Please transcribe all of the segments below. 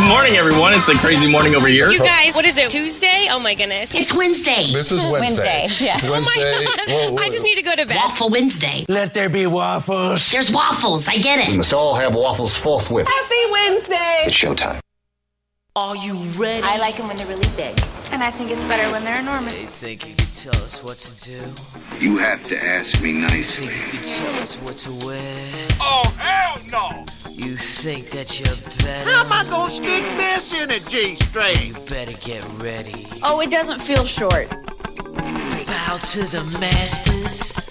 Good morning, everyone. It's a crazy morning over here. You guys, what is it? Tuesday? Oh my goodness. It's Wednesday. This is Wednesday. Yeah. It's Oh my god. Whoa, whoa. I just need to go to bed. Waffle Wednesday. Let there be waffles. There's waffles. I get it. We must all have waffles forthwith. Happy Wednesday. It's showtime. Are you ready? I like them when they're really big. And I think it's better when they're enormous. They enormous. think you could tell us what to do. You have to ask me nicely. Think you could tell us what to wear. Oh, hell no! You think that you're better. How am I gonna stick this in a G string? You better get ready. Oh, it doesn't feel short. Bow to the masters.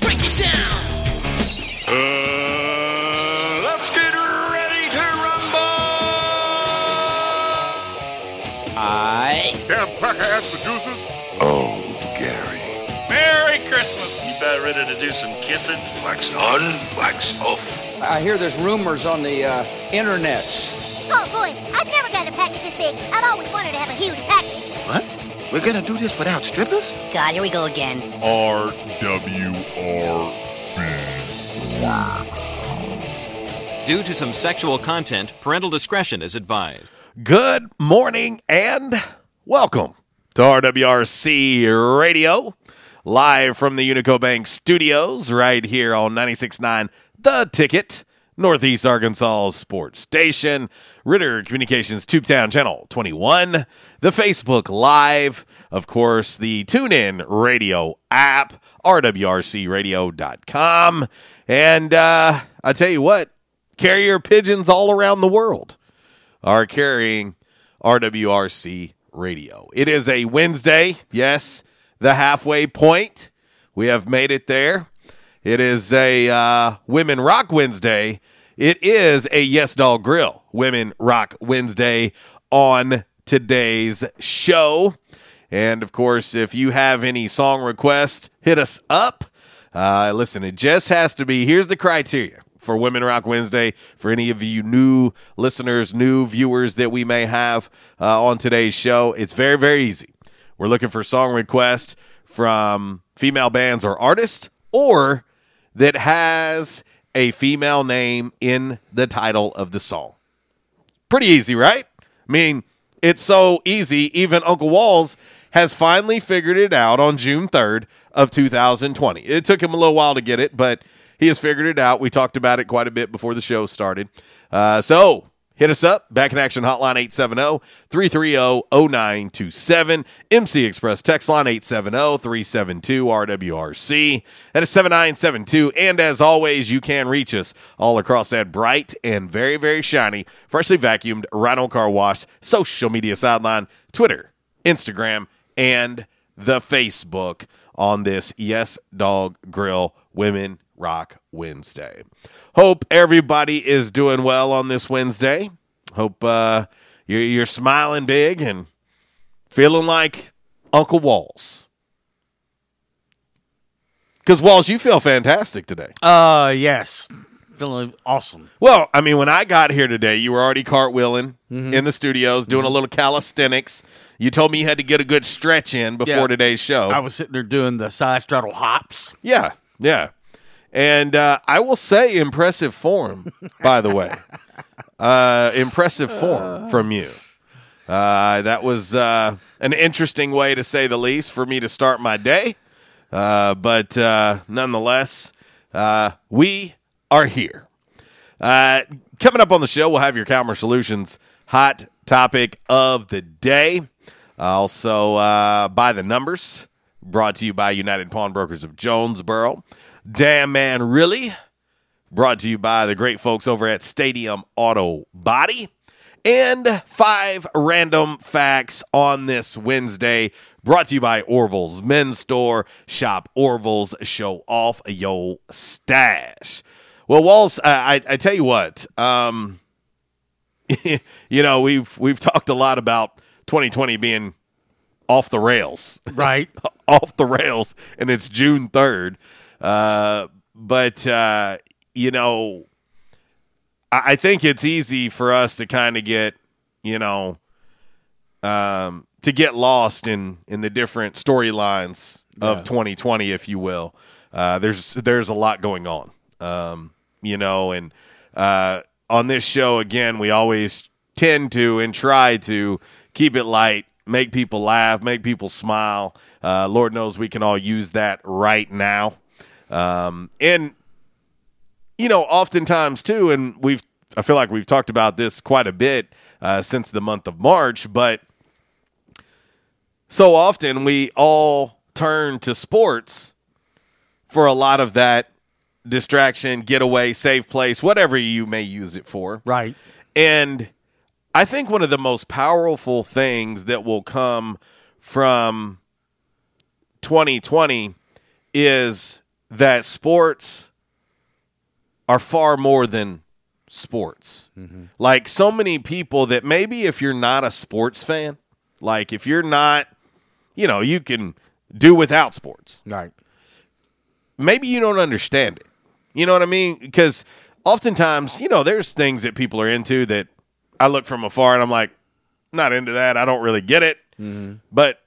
Break it down. Uh, let's get ready to rumble! I. Damn cracker-ass producers. Oh, Gary. Merry Christmas! You about ready to do some kissing? Wax on, wax off. I hear there's rumors on the uh, internets. Oh boy, I've never gotten a package this big. I've always wanted to have a huge package. What? We're gonna do this without strippers? God, here we go again. RWRC. Due to some sexual content, parental discretion is advised. Good morning and welcome to RWRC Radio, live from the Unico Bank studios, right here on 96.9 The Ticket, Northeast Arkansas Sports Station, Ritter Communications Tubetown Channel 21, the Facebook Live, of course, the TuneIn Radio app, rwrcradio.com, and uh, I tell you what, carrier pigeons all around the world are carrying RWRC radio. It is a Wednesday, yes, the halfway point. We have made it there. It is a uh, Women Rock Wednesday. It is a Yes Dog Grill Women Rock Wednesday on today's show. And of course, if you have any song requests, hit us up. Uh, listen, it just has to be. Here's the criteria for Women Rock Wednesday. For any of you new listeners, new viewers that we may have uh, on today's show, it's very, very easy. We're looking for song requests from female bands or artists, or that has a female name in the title of the song. Pretty easy, right? I mean, it's so easy. Even Uncle Walls has finally figured it out on June 3rd of 2020. It took him a little while to get it, but he has figured it out. We talked about it quite a bit before the show started. Uh, so hit us up. Back in action hotline 870 330 0927. MC Express text line 870 372 RWRC. That is 7972. And as always, you can reach us all across that bright and very, very shiny, freshly vacuumed Rhino Car Wash social media sideline, Twitter, Instagram, and the Facebook on this Yes Dog Grill Women Rock Wednesday. Hope everybody is doing well on this Wednesday. Hope uh, you're, you're smiling big and feeling like Uncle Walls. Because Walls, you feel fantastic today. Uh, yes. Feeling awesome. Well, I mean, when I got here today, you were already cartwheeling in the studios, doing a little calisthenics. You told me you had to get a good stretch in before Yeah. today's show. I was sitting there doing the side straddle hops. Yeah, yeah. And uh, I will say, impressive form, by the way. Uh, impressive form from you. Uh, that was uh, an interesting way to say the least for me to start my day. Uh, but uh, nonetheless, uh, we are here. Uh, coming up on the show, we'll have your Calmer Solutions hot topic of the day. Also, uh, by the numbers, brought to you by United Pawnbrokers of Jonesboro. Damn Man Really, brought to you by the great folks over at Stadium Auto Body. And five random facts on this Wednesday, brought to you by Orville's Men's Store. Shop Orville's, show off yo stash. Well, Walls, I, I, I tell you what, um, you know we've we've talked a lot about 2020 being off the rails, Right. off the rails, and it's June 3rd. Uh, but uh, you know, I, I think it's easy for us to kind of get, you know, um, to get lost in in the different storylines of Yeah. 2020, if you will. Uh, there's there's a lot going on, um, you know, and uh, on this show again, we always tend to and try to keep it light, make people laugh, make people smile. Uh, Lord knows we can all use that right now, um, and you know, oftentimes too, and we've I feel like we've talked about this quite a bit uh, since the month of March, but so often we all turn to sports for a lot of that distraction, getaway, safe place, whatever you may use it for. Right. And I think one of the most powerful things that will come from 2020 is that sports are far more than sports. Mm-hmm. Like so many people that maybe if you're not a sports fan, like if you're not, you know, you can do without sports Right. maybe you don't understand it. You know what I mean? Because oftentimes, you know, there's things that people are into that I look from afar and I'm like, not into that. I don't really get it, mm-hmm. but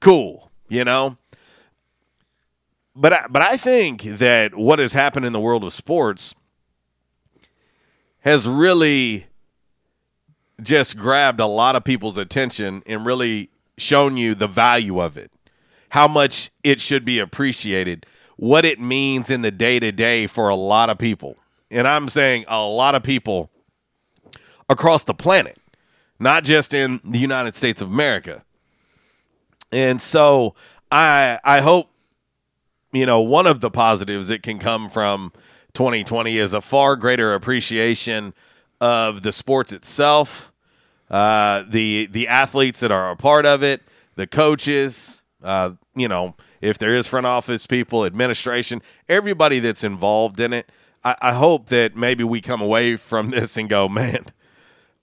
cool, you know. But I, but I think that what has happened in the world of sports has really just grabbed a lot of people's attention and really shown you the value of it, how much it should be appreciated, what it means in the day to day for a lot of people. And I'm saying a lot of people across the planet, not just in the United States of America. And so I I hope you know one of the positives that can come from 2020 is a far greater appreciation of the sports itself, uh, the the athletes that are a part of it, the coaches, uh, you know, if there is front office people, administration, everybody that's involved in it. I, I hope that maybe we come away from this and go, man,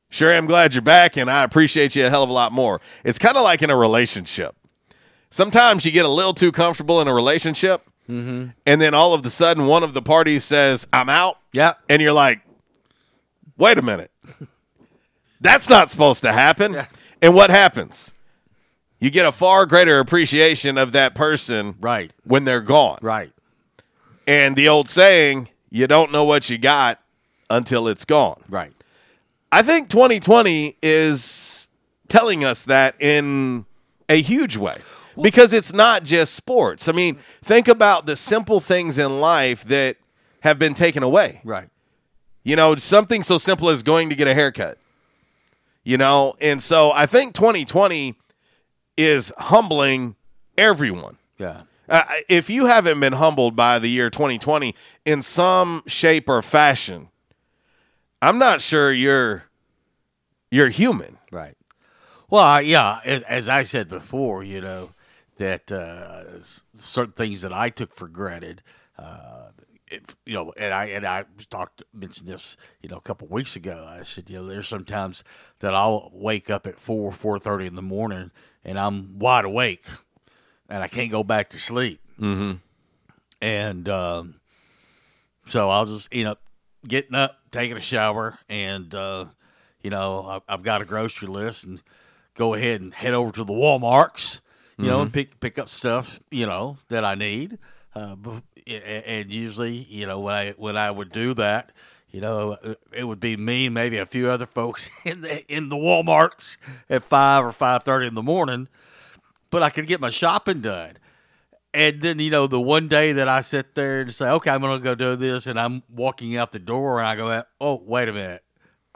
sure I'm glad you're back, and I appreciate you a hell of a lot more. It's kind of like in a relationship. Sometimes you get a little too comfortable in a relationship, mm-hmm. and then all of a sudden one of the parties says, I'm out. Yeah. And you're like, wait a minute. That's not supposed to happen. And what happens? You get a far greater appreciation of that person Right. when they're gone. Right. And the old saying, you don't know what you got until it's gone. Right. I think 2020 is telling us that in a huge way because it's not just sports. I mean, think about the simple things in life that have been taken away. Right. You know, something so simple as going to get a haircut. You know, and so I think 2020 is humbling everyone. Yeah. Uh, if you haven't been humbled by the year 2020 in some shape or fashion, I'm not sure you're you're human. Right. Well, yeah, as, as I said before, you know, that uh, certain things that I took for granted, uh, it, you know, and I and I talked mentioned this, you know, a couple weeks ago. I said, you know, there's sometimes that I'll wake up at four four thirty in the morning and I'm wide awake, and I can't go back to sleep. Mm-hmm. And um, so I'll just end up getting up, taking a shower, and uh, you know I, I've got a grocery list, and go ahead and head over to the WalMarts, you know, and pick pick up stuff you know that I need. Uh, and usually, you know, when I when I would do that, you know, it would be me and maybe a few other folks in the in the WalMarts at five or five thirty in the morning, but I could get my shopping done. And then, you know, the one day that I sit there and say, okay, I'm going to go do this, and I'm walking out the door, and I go, oh, wait a minute.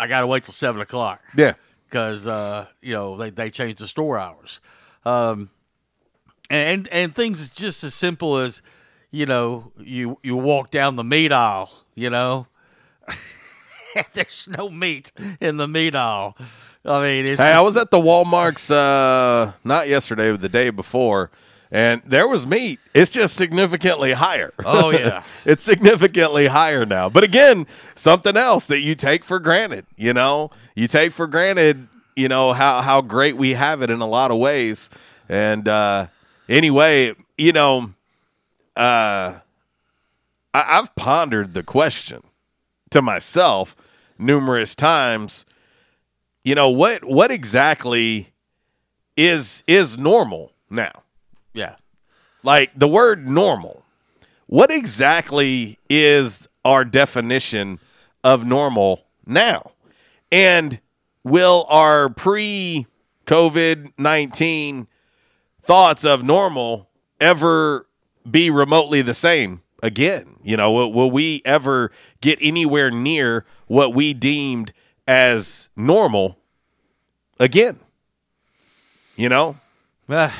I got to wait till 7 o'clock Yeah. Because, uh, you know, they, they changed the store hours. Um, and and things just as simple as you know you you walk down the meat aisle you know there's no meat in the meat aisle i mean it's Hey, I was at the Walmart's uh, not yesterday, but the day before, and there was meat. It's just significantly higher. Oh, yeah. it's significantly higher now. But again, something else that you take for granted. You know, you take for granted. You know how how great we have it in a lot of ways. And uh, anyway, you know, uh, I, I've pondered the question to myself numerous times you know what what exactly is is normal now yeah. Like the word normal. What exactly is our definition of normal now? And will our pre covid-19 thoughts of normal ever be remotely the same again? You know will, will we ever get anywhere near what we deemed as normal again? You know uh,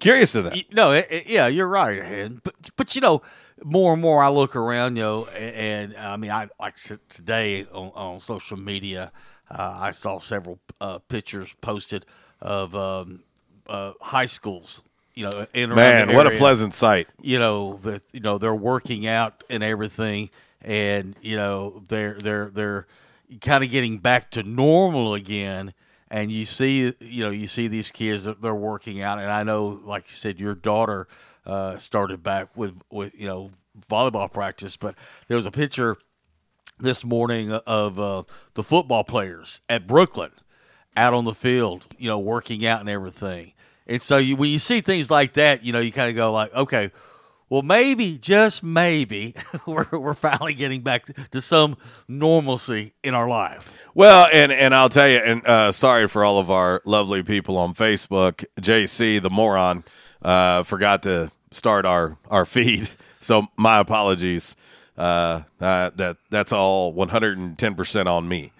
curious of that No, it, it- yeah, you're right, Ed. But but you know, more and more I look around, you know, and, and I mean, I like today on, on social media, uh, I saw several uh, pictures posted of um, uh, high schools. You know, in Man, what a pleasant sight. You know that you know they're working out and everything, and you know they're they're they're kind of getting back to normal again and you see you know you see these kids they're working out. And i know like you said your daughter uh, started back with with you know volleyball practice. But there was a picture this morning of uh, the football players at Brookland out on the field you know working out and everything. And so you, when you see things like that you know you kind of go like okay well maybe just maybe we're, we're finally getting back to some normalcy in our life Well, and and I'll tell you, and uh, sorry for all of our lovely people on Facebook. JC, the moron, uh, forgot to start our our feed, so my apologies. Uh, uh, that that's all one hundred and ten percent on me.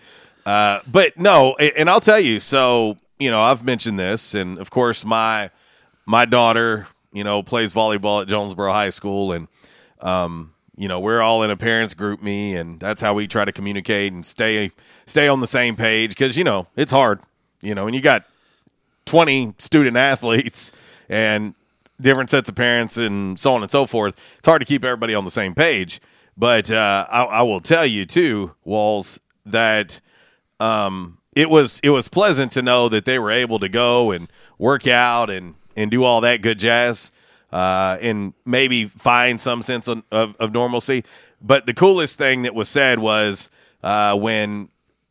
Uh, but no, and I'll tell you. So you know, I've mentioned this, and of course, my my daughter, you know, plays volleyball at Jonesboro High School, and um, you know, we're all in a parents group me, and that's how we try to communicate and stay stay on the same page because you know it's hard, you know, and you got twenty student athletes and different sets of parents and so on and so forth. It's hard to keep everybody on the same page. But uh, I, I will tell you too, Walls, that um, it was it was pleasant to know that they were able to go and work out and and do all that good jazz uh, and maybe find some sense of, of, of normalcy. But the coolest thing that was said was uh, when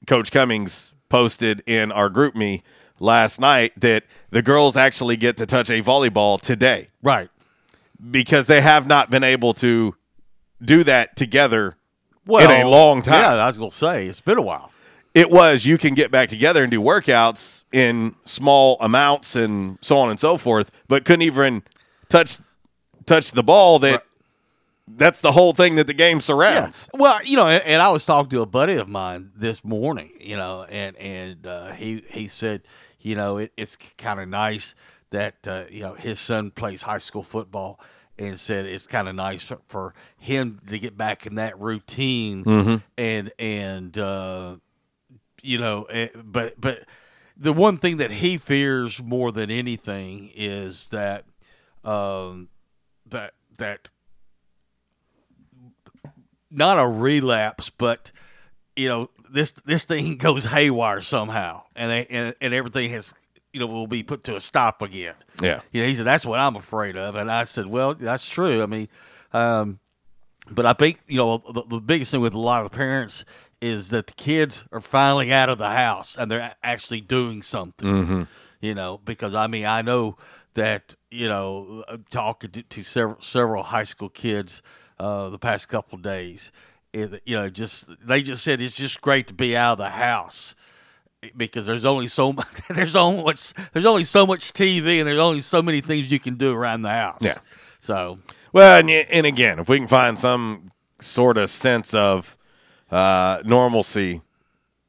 Coach Cummings posted in our group me last night that the girls actually get to touch a volleyball today. Right. Because they have not been able to do that together well, in a long time. yeah i was gonna say it's been a while it was you can get back together and do workouts in small amounts and so on and so forth, but couldn't even touch touch the ball. That that's the whole thing that the game surrounds. Well, you know, and, and I was talking to a buddy of mine this morning, you know, and and uh, he he said, you know, it, it's kind of nice that uh, you know his son plays high school football, and said it's kind of nice for him to get back in that routine, Mhm. and and uh, you know, eh, but but the one thing that he fears more than anything is that um, that that not a relapse, but you know this this thing goes haywire somehow, and they, and, and everything has you know will be put to a stop again. Yeah. you know he said that's what I'm afraid of, and I said, well, that's true. I mean, um, but I think you know the, the biggest thing with a lot of the parents is that the kids are finally out of the house and they're actually doing something. Mhm. You know, because I mean I know that you know uh, talking to, to several several high school kids uh, the past couple of days, it, you know, just they just said it's just great to be out of the house because there's only so much there's only much there's only so much TV and there's only so many things you can do around the house. Yeah. So Well, and, and again, if we can find some sort of sense of uh, normalcy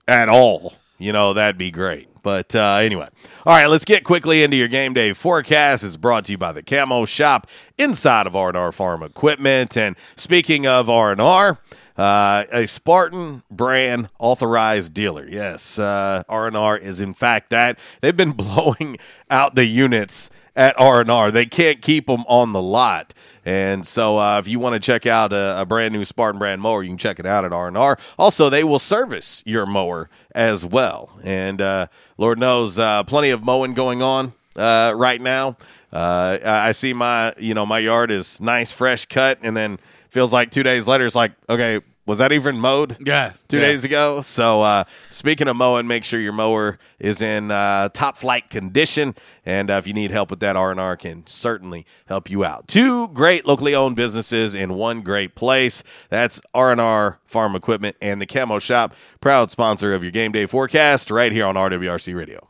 at all you know, that'd be great. But uh, anyway, all right, let's get quickly into your game day forecast. It's brought to you by the Camo Shop inside of R&R Farm Equipment. And speaking of R&R, uh, a Spartan brand authorized dealer. Yes, uh, R&R is in fact that. They've been blowing out the units at R&R. They can't keep them on the lot. And so, uh, if you want to check out a, a, brand new Spartan brand mower, you can check it out at R&R. Also, they will service your mower as well. And uh, Lord knows, uh, plenty of mowing going on uh, right now. Uh, I see my, you know, my yard is nice, fresh cut, and then feels like two days later, it's like, okay, was that even mowed? Yeah, two yeah. days ago. So uh, speaking of mowing, make sure your mower is in uh, top flight condition, and uh, if you need help with that, R and R can certainly help you out. Two great locally owned businesses in one great place. That's R and R Farm Equipment and the Camo Shop, proud sponsor of your game day forecast, right here on RWRC Radio.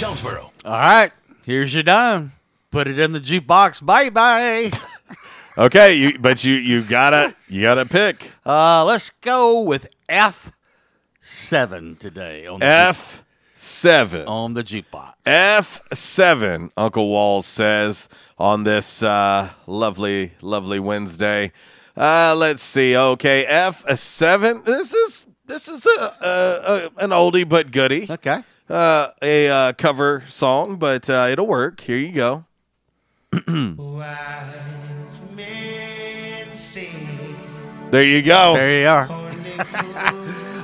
Jonesboro. All right, here's your dime. Put it in the jukebox. Bye bye. okay, you but you you gotta you gotta pick. Uh, let's go with F seven today. On the F seven on the jukebox. F seven. Uncle Walls says on this uh, lovely lovely Wednesday. Uh, let's see. Okay, F seven. This is this is a, a, a an oldie but goodie. Okay uh, a uh, cover song, but uh, it'll work. Here you go. there you go. There you are.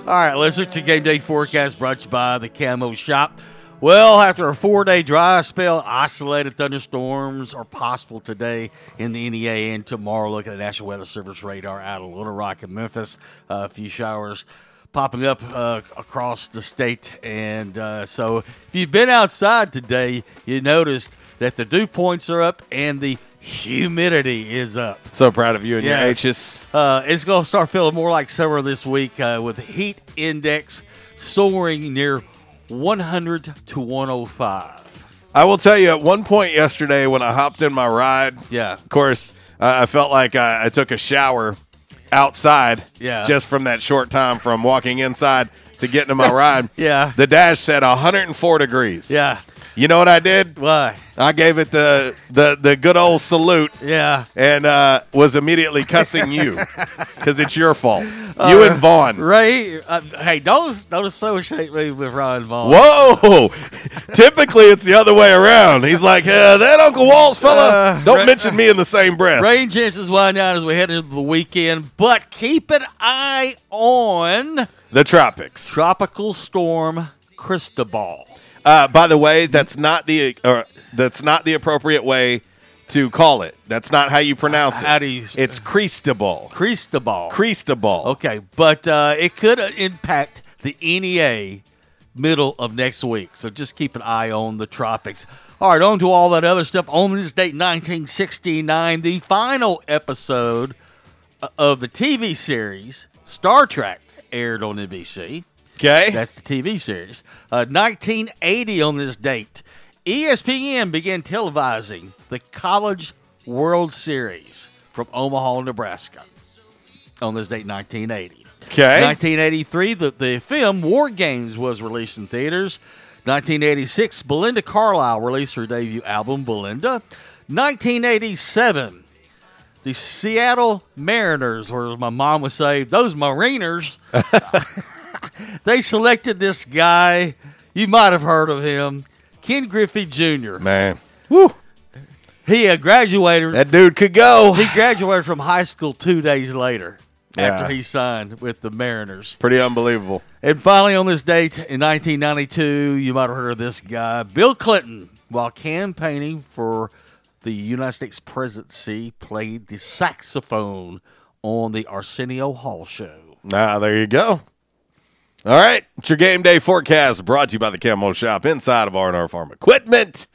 All right, listen to Game Day Forecast brought you by the Camo Shop. Well, after a four day dry spell, isolated thunderstorms are possible today in the NEA and tomorrow. Look at the National Weather Service radar out of Little Rock and Memphis, uh, a few showers popping up uh, across the state. And uh, so, if you've been outside today, you noticed that the dew points are up and the humidity is up. So proud of you and yes. your H's. Uh, it's going to start feeling more like summer this week uh, with heat index soaring near 100 to 105. I will tell you, at one point yesterday when I hopped in my ride, yeah, of course, uh, I felt like I, I took a shower outside yeah. just from that short time from walking inside to getting to my ride. yeah. The dash said 104 degrees. Yeah. You know what I did? Why? I gave it the the, the good old salute. Yeah. And uh, was immediately cussing you because it's your fault. Uh, you and Vaughn. Right. Uh, hey, don't, don't associate me with Ryan Vaughn. Whoa. Typically, it's the other way around. He's like, uh, that Uncle Walls fella, Uh, don't right- mention me in the same breath. Rain chances wind down as we head into the weekend, but keep an eye on The tropics. Tropical Storm Cristobal. Uh, by the way, that's not the uh, that's not the appropriate way to call it. That's not how you pronounce it. How do you- It's Cristobal. Cristobal. Cristobal. Okay, but uh, it could uh, impact the NEA middle of next week. So just keep an eye on the tropics. All right, on to all that other stuff. On this date, 1969, the final episode uh, of the TV series Star Trek aired on NBC. Okay. That's the TV series. Uh, 1980 on this date, ESPN began televising the College World Series from Omaha, Nebraska. On this date, 1980. Okay. 1983, the, the film War Games was released in theaters. 1986, Belinda Carlisle released her debut album, Belinda. 1987, the Seattle Mariners, or as my mom would say, those Mariners, they selected this guy. You might have heard of him, Ken Griffey Jr. Man. Woo. He uh, graduated. That dude could go. He graduated from high school two days later after Yeah. he signed with the Mariners. Pretty unbelievable. And finally, on this date in 1992, you might have heard of this guy, Bill Clinton, while campaigning for the United States presidency, played the saxophone on the Arsenio Hall show. Nah, there you go. All right, it's your game day forecast brought to you by the Camo Shop inside of R&R Farm Equipment,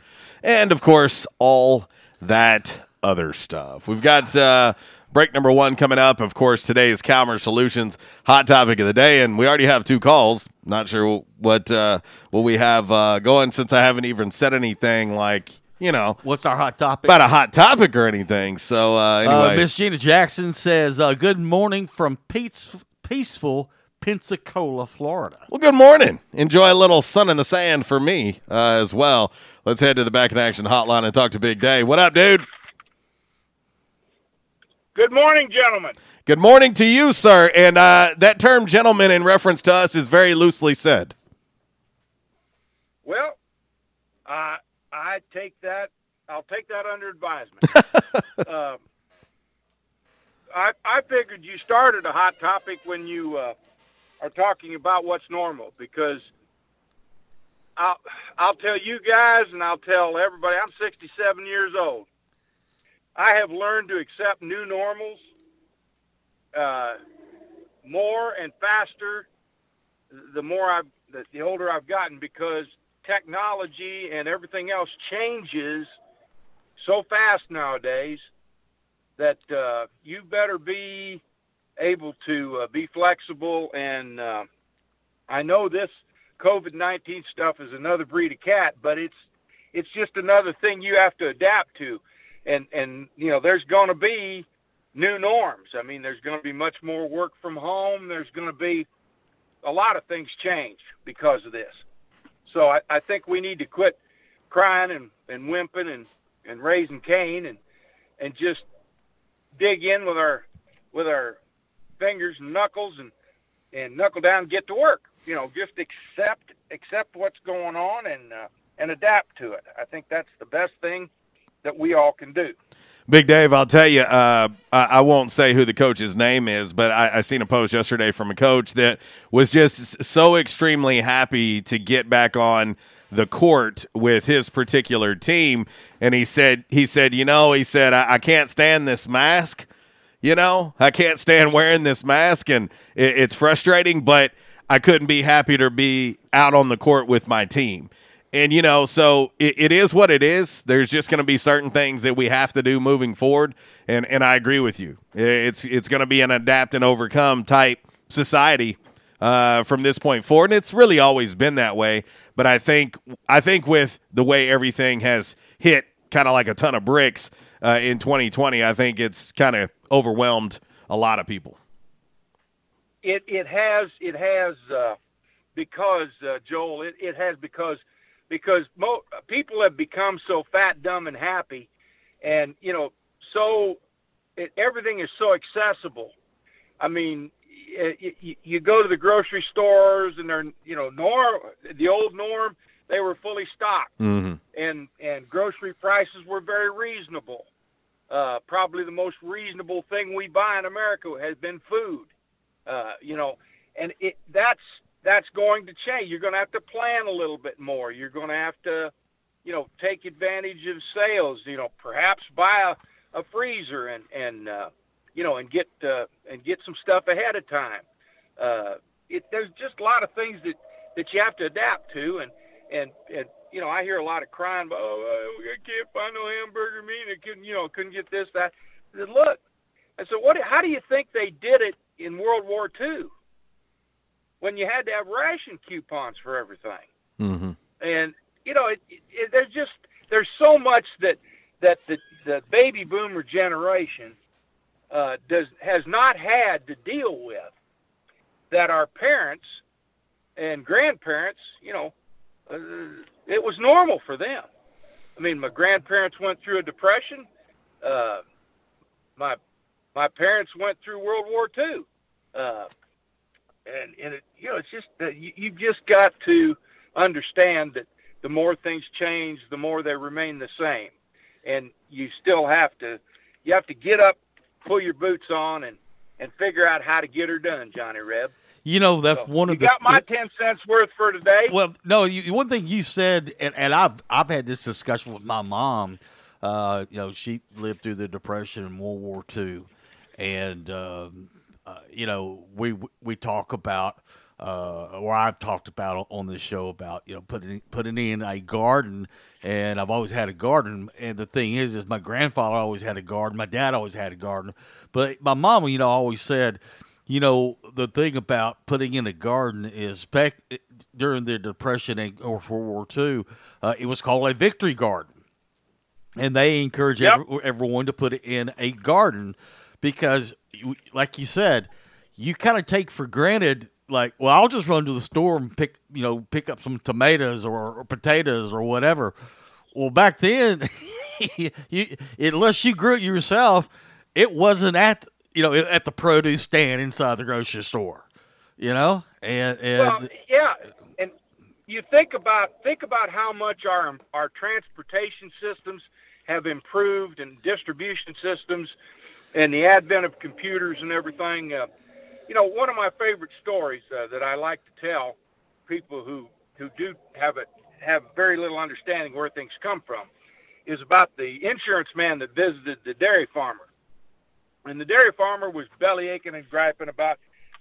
and of course all that other stuff. We've got uh, break number one coming up. Of course, today is Calmer Solutions hot topic of the day, and we already have two calls. Not sure what uh, what we have uh, going since I haven't even said anything like you know What's our hot topic? about a hot topic or anything. So uh, anyway, Uh, Miss Gina Jackson says, uh, "Good morning from peace- peaceful Pensacola, Florida." Well, good morning. Enjoy a little sun in the sand for me uh, as well. Let's head to the back in action hotline and talk to Big Dave. What up, dude? Good morning, gentlemen. Good morning to you, sir. And uh, that term "gentleman" in reference to us is very loosely said. Well, uh, I take that. I'll take that under advisement. um, I, I figured you started a hot topic when you uh, are talking about what's normal because I'll I'll tell you guys and I'll tell everybody. I'm 67 years old. I have learned to accept new normals uh, more and faster the more I've the, older I've gotten because technology and everything else changes so fast nowadays that uh, you better be able to uh, be flexible and uh, I know this COVID-19 stuff is another breed of cat but it's it's just another thing you have to adapt to. And and you know there's going to be new norms. I mean there's going to be much more work from home. There's going to be a lot of things change because of this. So I, I think we need to quit crying and, and whimpering and, and raising Cain and and just dig in with our with our fingers and knuckles and and knuckle down and get to work. You know, just accept accept what's going on and uh, and adapt to it. I think that's the best thing that we all can do. Big Dave, I'll tell you, uh, I, I won't say who the coach's name is, but I, I seen a post yesterday from a coach that was just so extremely happy to get back on the court with his particular team. And he said, he said, you know, he said, I, I can't stand this mask. You know, I can't stand wearing this mask, and it, it's frustrating. But I couldn't be happier to be out on the court with my team. And you know, so it, it is what it is. There's just going to be certain things that we have to do moving forward, and and I agree with you. It's it's going to be an adapt and overcome type society uh, from this point forward, and it's really always been that way. But I think I think with the way everything has hit, kind of like a ton of bricks uh, in 2020, I think it's kind of overwhelmed a lot of people. It it has it has uh, because uh, Joel it, it has because because mo- people have become so fat, dumb, and happy, and you know so it, everything is so accessible. I mean, you, you go to the grocery stores and they're you know norm the old norm they were fully stocked mm-hmm. and and grocery prices were very reasonable. Uh, probably the most reasonable thing we buy in America has been food. Uh, you know, and it that's that's going to change. You're going to have to plan a little bit more. You're going to have to, you know, take advantage of sales. You know, perhaps buy a, a freezer and and uh, you know and get uh, and get some stuff ahead of time. Uh, it, there's just a lot of things that that you have to adapt to, and and and you know I hear a lot of crying. About, oh, I can't find no hamburger meat. I couldn't you know couldn't get this that. I said, Look, I said, what? How do you think they did it in World War II? when you had to have ration coupons for everything. Mm-hmm. And you know, it, it, there's just there's so much that that the, the baby boomer generation uh, does has not had to deal with that our parents and grandparents, you know, uh, it was normal for them. I mean, my grandparents went through a depression. Uh, my my parents went through World War II. Uh, and and it, you know it's just that you, you've just got to understand that the more things change, the more they remain the same, and you still have to you have to get up, pull your boots on, and and figure out how to get her done, Johnny Reb. You know, that's so one of you the. got my ten cents worth for today. Well, no, you, one thing you said, and, and I've I've had this discussion with my mom. Uh, you know, she lived through the Depression and World War II, and um, uh, you know, we we talk about uh, where I've talked about on this show about you know putting putting in a garden, and I've always had a garden. And the thing is, is my grandfather always had a garden, my dad always had a garden, but my mama, you know, always said, you know, the thing about putting in a garden is back during the Depression and or World War II, uh, it was called a victory garden, and they encourage Yep. every, everyone to put it in a garden because, like you said, you kind of take for granted. Like, well, I'll just run to the store and pick, you know, pick up some tomatoes or, or potatoes or whatever. Well, back then, you, unless you grew it yourself, it wasn't at you know at the produce stand inside the grocery store. You know, and and Well, yeah, and you think about think about how much our our transportation systems have improved and distribution systems, and the advent of computers and everything. Uh, you know, one of my favorite stories uh, that I like to tell people who who do have it have very little understanding where things come from is about the insurance man that visited the dairy farmer. And the dairy farmer was belly aching and griping about,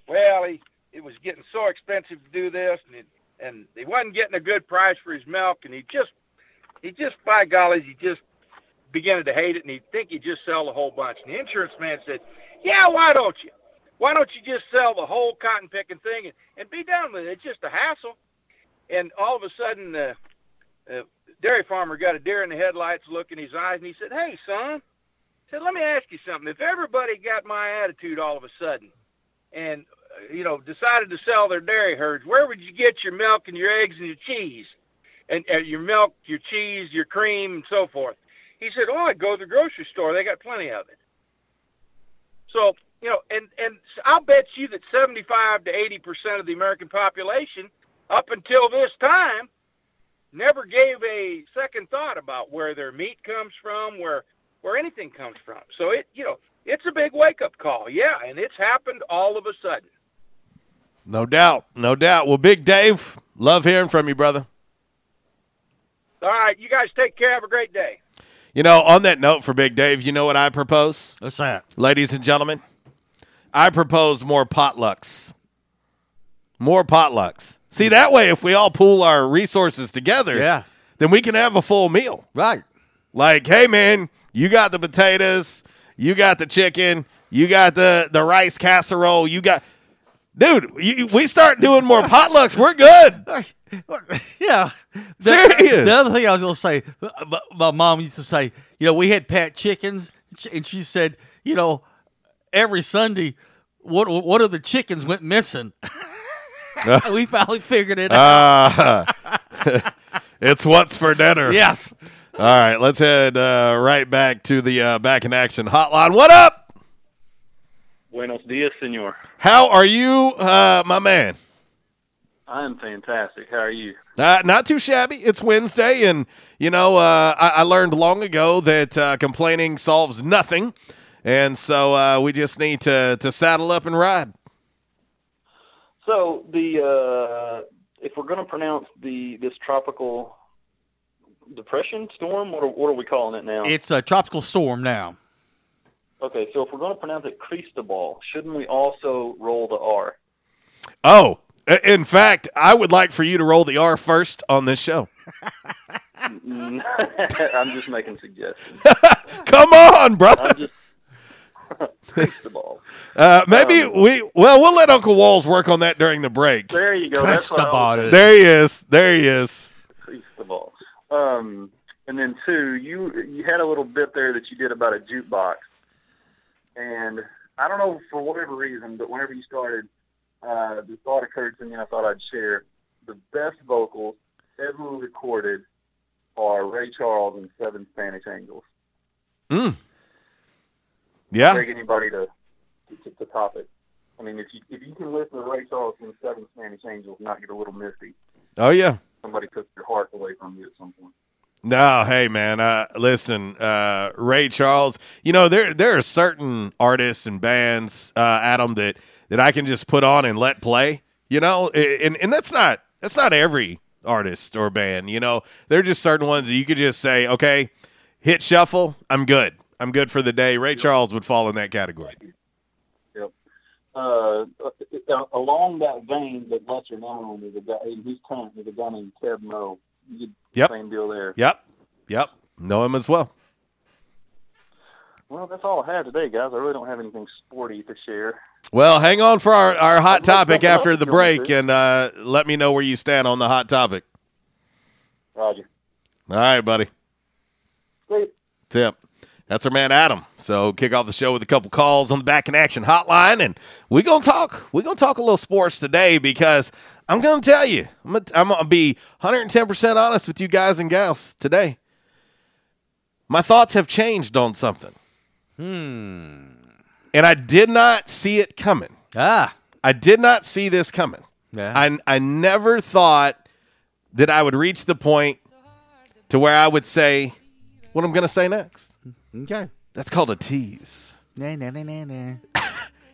well, he it was getting so expensive to do this, and it, and he wasn't getting a good price for his milk, and he just he just by golly, he just beginning to hate it, and he'd think he'd just sell the whole bunch. And the insurance man said, "Yeah, why don't you? Why don't you just sell the whole cotton picking thing and, and be done with it? It's just a hassle." And all of a sudden, uh, uh, dairy farmer got a deer in the headlights look in his eyes, and he said, "Hey, son," said, "Let me ask you something. If everybody got my attitude all of a sudden, and uh, you know decided to sell their dairy herds, where would you get your milk and your eggs and your cheese, and uh, your milk, your cheese, your cream, and so forth?" He said, "Oh, I'd go to the grocery store. They got plenty of it." So you know, and and I'll bet you that seventy-five to eighty percent of the American population, up until this time, never gave a second thought about where their meat comes from, where where anything comes from. So it you know it's a big wake up call, yeah, and it's happened all of a sudden. No doubt, no doubt. Well, Big Dave, love hearing from you, brother. All right, you guys take care. Have a great day. You know, on that note for Big Dave, you know what I propose? What's that? Ladies and gentlemen, I propose more potlucks. More potlucks. See, that way, if we all pool our resources together, Yeah. then we can have a full meal. Right. Like, hey, man, you got the potatoes, you got the chicken, you got the, the rice casserole, you got. Dude, you, we start doing more potlucks, we're good. Yeah. The, Serious. The other thing I was going to say, my, my mom used to say, you know, we had pat chickens, and she said, you know, every Sunday, what what of the chickens went missing? we finally figured it out. Ah, it's what's for dinner. Yes. All right, let's head uh, right back to the uh, back in action hotline. What up? Buenos dias, senor. How are you, uh, my man? I'm fantastic. How are you? Uh, not too shabby. It's Wednesday, and you know uh, I, I learned long ago that uh, complaining solves nothing, and so uh, we just need to to saddle up and ride. So the uh, if we're going to pronounce the this tropical depression storm, what are, what are we calling it now? It's a tropical storm now. okay, so if we're going to pronounce it Cristobal, shouldn't we also roll the R? Oh, in fact, I would like for you to roll the R first on this show. I'm just making suggestions. Come on, brother. I'm just Cristobal. Uh, maybe we well we'll let Uncle Walls work on that during the break. There you go. That's what I was thinking. There he is. There he is. Cristobal. Um, and then two, you you had a little bit there that you did about a jukebox, and I don't know for whatever reason, but whenever you started, uh, the thought occurred to me. and I thought I'd share the best vocals ever recorded are Ray Charles and Seven Spanish Angels. Mm. Yeah. Beg anybody to, to to top it. I mean, if you if you can listen to Ray Charles and Seven Spanish Angels, not get a little misty, Oh yeah. Somebody took your heart away from you at some point. No, hey man, uh, listen, uh, Ray Charles. You know there there are certain artists and bands, uh, Adam, that that I can just put on and let play. You know, and and that's not that's not every artist or band. You know, there are just certain ones that you could just say, okay, hit shuffle, I'm good, I'm good for the day. Ray Charles would fall in that category. Uh, uh, along that vein, but lesser known is a guy. He's current is a guy named Kev. You get Yep. Same deal there. Yep. Yep. Know him as well. Well, that's all I have today, guys. I really don't have anything sporty to share. Well, hang on for our, our hot topic after the break and uh, let me know where you stand on the hot topic. Roger. All right, buddy. Great. Tip. That's our man Adam. So kick off the show with a couple calls on the back in action hotline, and we're gonna talk. We're gonna talk a little sports today because I'm gonna tell you, I'm gonna, I'm gonna be 110 percent honest with you guys and gals today. My thoughts have changed on something. Hmm. and I did not see it coming. Ah, I did not see this coming. Yeah. I I never thought that I would reach the point to where I would say what I'm going to say next. Okay. That's called a tease. Nah, nah, nah, nah, nah.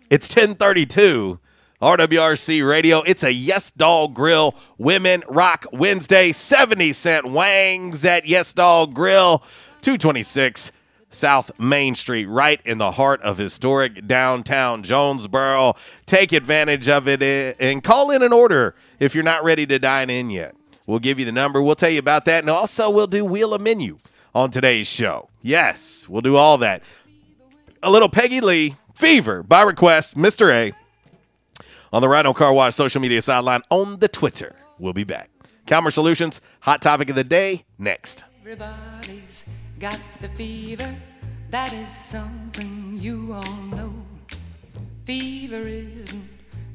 It's 1032 RWRC Radio. It's a Yes Dog Grill Women Rock Wednesday. 70 cent wangs at Yes Dog Grill, 226 South Main Street, right in the heart of historic downtown Jonesboro. Take advantage of it eh, and call in an order if you're not ready to dine in yet. We'll give you the number. We'll tell you about that. And also, we'll do Wheel a Menu on today's show. Yes, we'll do all that. A little Peggy Lee fever by request, Mr. A on the Rhino Car Wash social media sideline on the Twitter. We'll be back. Calmer Solutions, hot topic of the day, next. Everybody's got the fever. That is something you all know. Fever isn't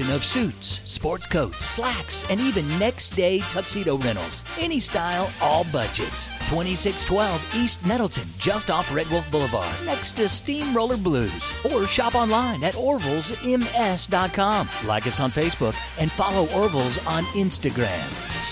of suits, sports coats, slacks, and even next day tuxedo rentals. Any style, all budgets. 2612 East Nettleton, just off Red Wolf Boulevard, next to Steamroller Blues. Or shop online at orvillesms.com. Like us on Facebook and follow Orville's on Instagram.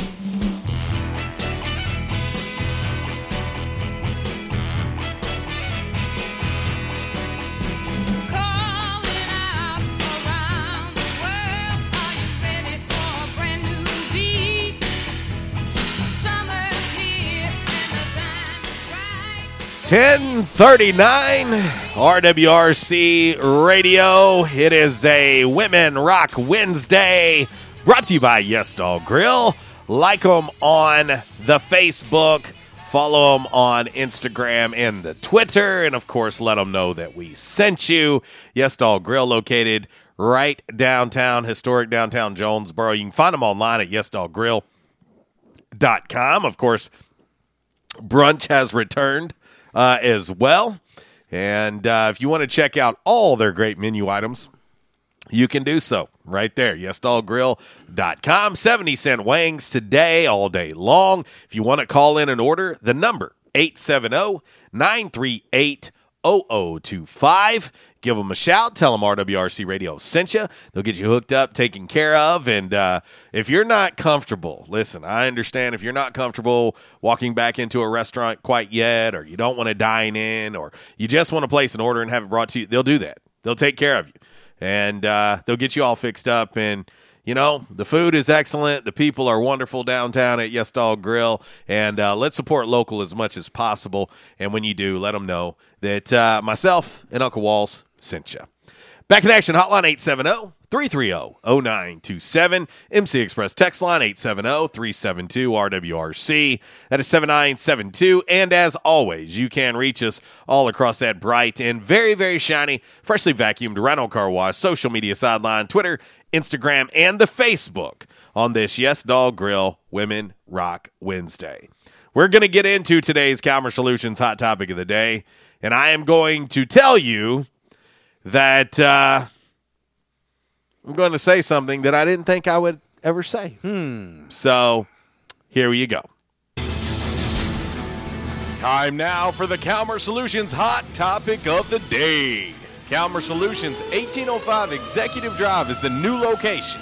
Ten thirty nine RWRC Radio. It is a Women Rock Wednesday, brought to you by Yes Dog Grill. Like them on the Facebook, follow them on Instagram and the Twitter, and of course, let them know that we sent you. Yes Dog Grill, located right downtown, historic downtown Jonesboro. You can find them online at yesdoggrill.com. Of course, brunch has returned uh, as well. And uh, if you want to check out all their great menu items, you can do so right there. YesDogGrill.com. 70 cent wings today, all day long. If you want to call in and order, the number 870 938 0025. Give them a shout. Tell them RWRC Radio sent you. They'll get you hooked up, taken care of. And uh, if you're not comfortable, listen, I understand if you're not comfortable walking back into a restaurant quite yet, or you don't want to dine in, or you just want to place an order and have it brought to you, they'll do that. They'll take care of you. And uh, they'll get you all fixed up. And you know, the food is excellent. The people are wonderful downtown at Yes Dog Grill. And uh, let's support local as much as possible. And when you do, let them know that uh, myself and Uncle Walls sent you. Back in action, hotline 870 330 0927. MC Express text line 870 372 RWRC. That is 7972. And as always, you can reach us all across that bright and very, very shiny, freshly vacuumed Rhino car wash, social media sideline, Twitter, Instagram, and the Facebook on this Yes Dog Grill Women Rock Wednesday. We're going to get into today's Calmer Solutions hot topic of the day, and I am going to tell you that uh, I'm going to say something that I didn't think I would ever say. Hmm. So here you go. Time now for the Calmer Solutions hot topic of the day. Calmer Solutions 1805 Executive Drive is the new location.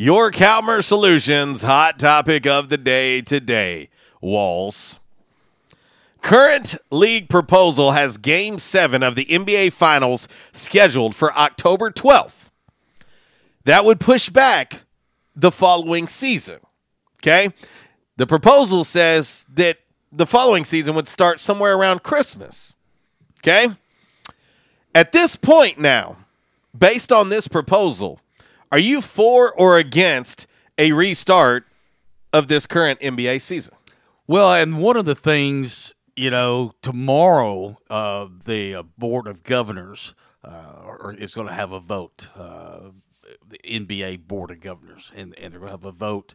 your Calmer Solutions hot topic of the day today. Walls. Current league proposal has game seven of the NBA Finals scheduled for October 12th. That would push back the following season. Okay? The proposal says that the following season would start somewhere around Christmas. Okay? At this point now, based on this proposal, are you for or against a restart of this current NBA season? Well, and one of the things, you know, tomorrow uh, the uh, Board of Governors uh, is going to have a vote, uh, the NBA Board of Governors, and, and they're going to have a vote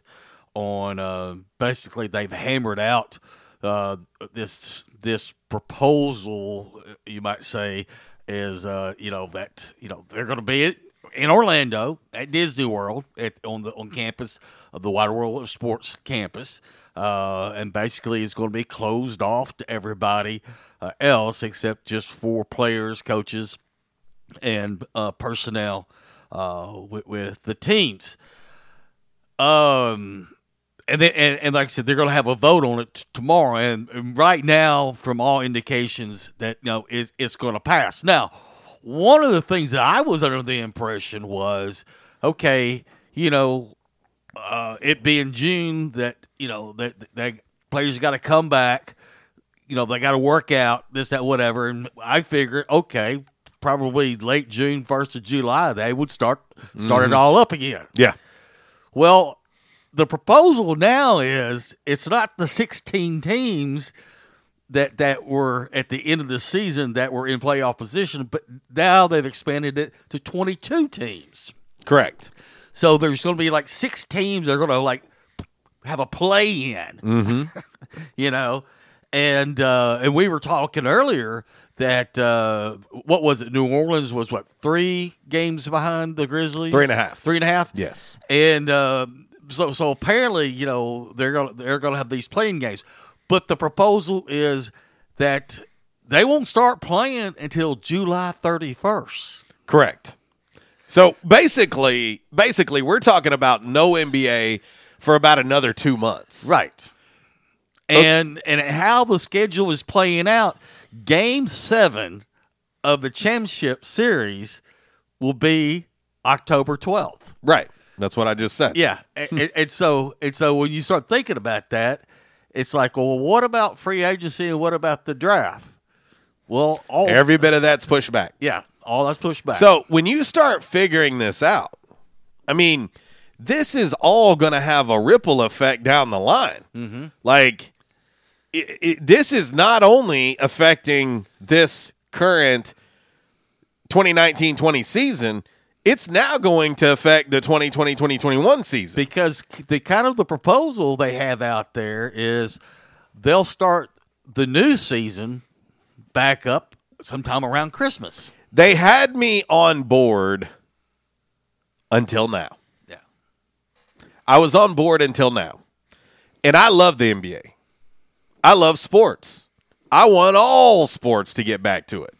on uh, basically they've hammered out uh, this this proposal, you might say, is uh, you know that you know they're going to be in Orlando at Disney World at, on the on campus of the Wide World of Sports campus, uh, and basically it's going to be closed off to everybody uh, else except just for players, coaches, and uh, personnel uh, with, with the teams. Um, and then, and, and like I said, they're going to have a vote on it t- tomorrow. And, and right now, from all indications, that you know it, it's going to pass. Now, one of the things that I was under the impression was, okay, you know, uh, it being June, that you know that that players got to come back. You know, they got to work out this, that, whatever. And I figured, okay, probably late June, first of July, they would start start Mhm. it all up again. Yeah. Well, the proposal now is it's not the 16 teams that that were at the end of the season that were in playoff position, but now they've expanded it to 22 teams. Correct. So there's going to be like six teams that are going to like have a play in, Mhm. you know, and uh, and we were talking earlier that uh, what was it? New Orleans was what three games behind the Grizzlies? Three and a half. Three and a half. Yes. And uh, so so apparently, you know, they're gonna they're gonna have these playing games, but the proposal is that they won't start playing until July thirty first. Correct. So basically, basically, we're talking about no NBA for about another two months. Right. And and how the schedule is playing out, game seven of the championship series will be October twelfth. Right. That's what I just said. Yeah, and- and so and so when you start thinking about that, it's like, well, what about free agency and what about the draft? Well, all Every bit of that's pushed back. yeah, all that's pushed back. So when you start figuring this out, I mean, this is all going to have a ripple effect down the line. Mhm. Like, it, it, this is not only affecting this current 2019 20 season, it's now going to affect the 2020 2021 season. because the kind of the proposal they have out there is they'll start the new season back up sometime around Christmas. They had me on board until now. Yeah. I was on board until now. And I love the NBA. I love sports. I want all sports to get back to it.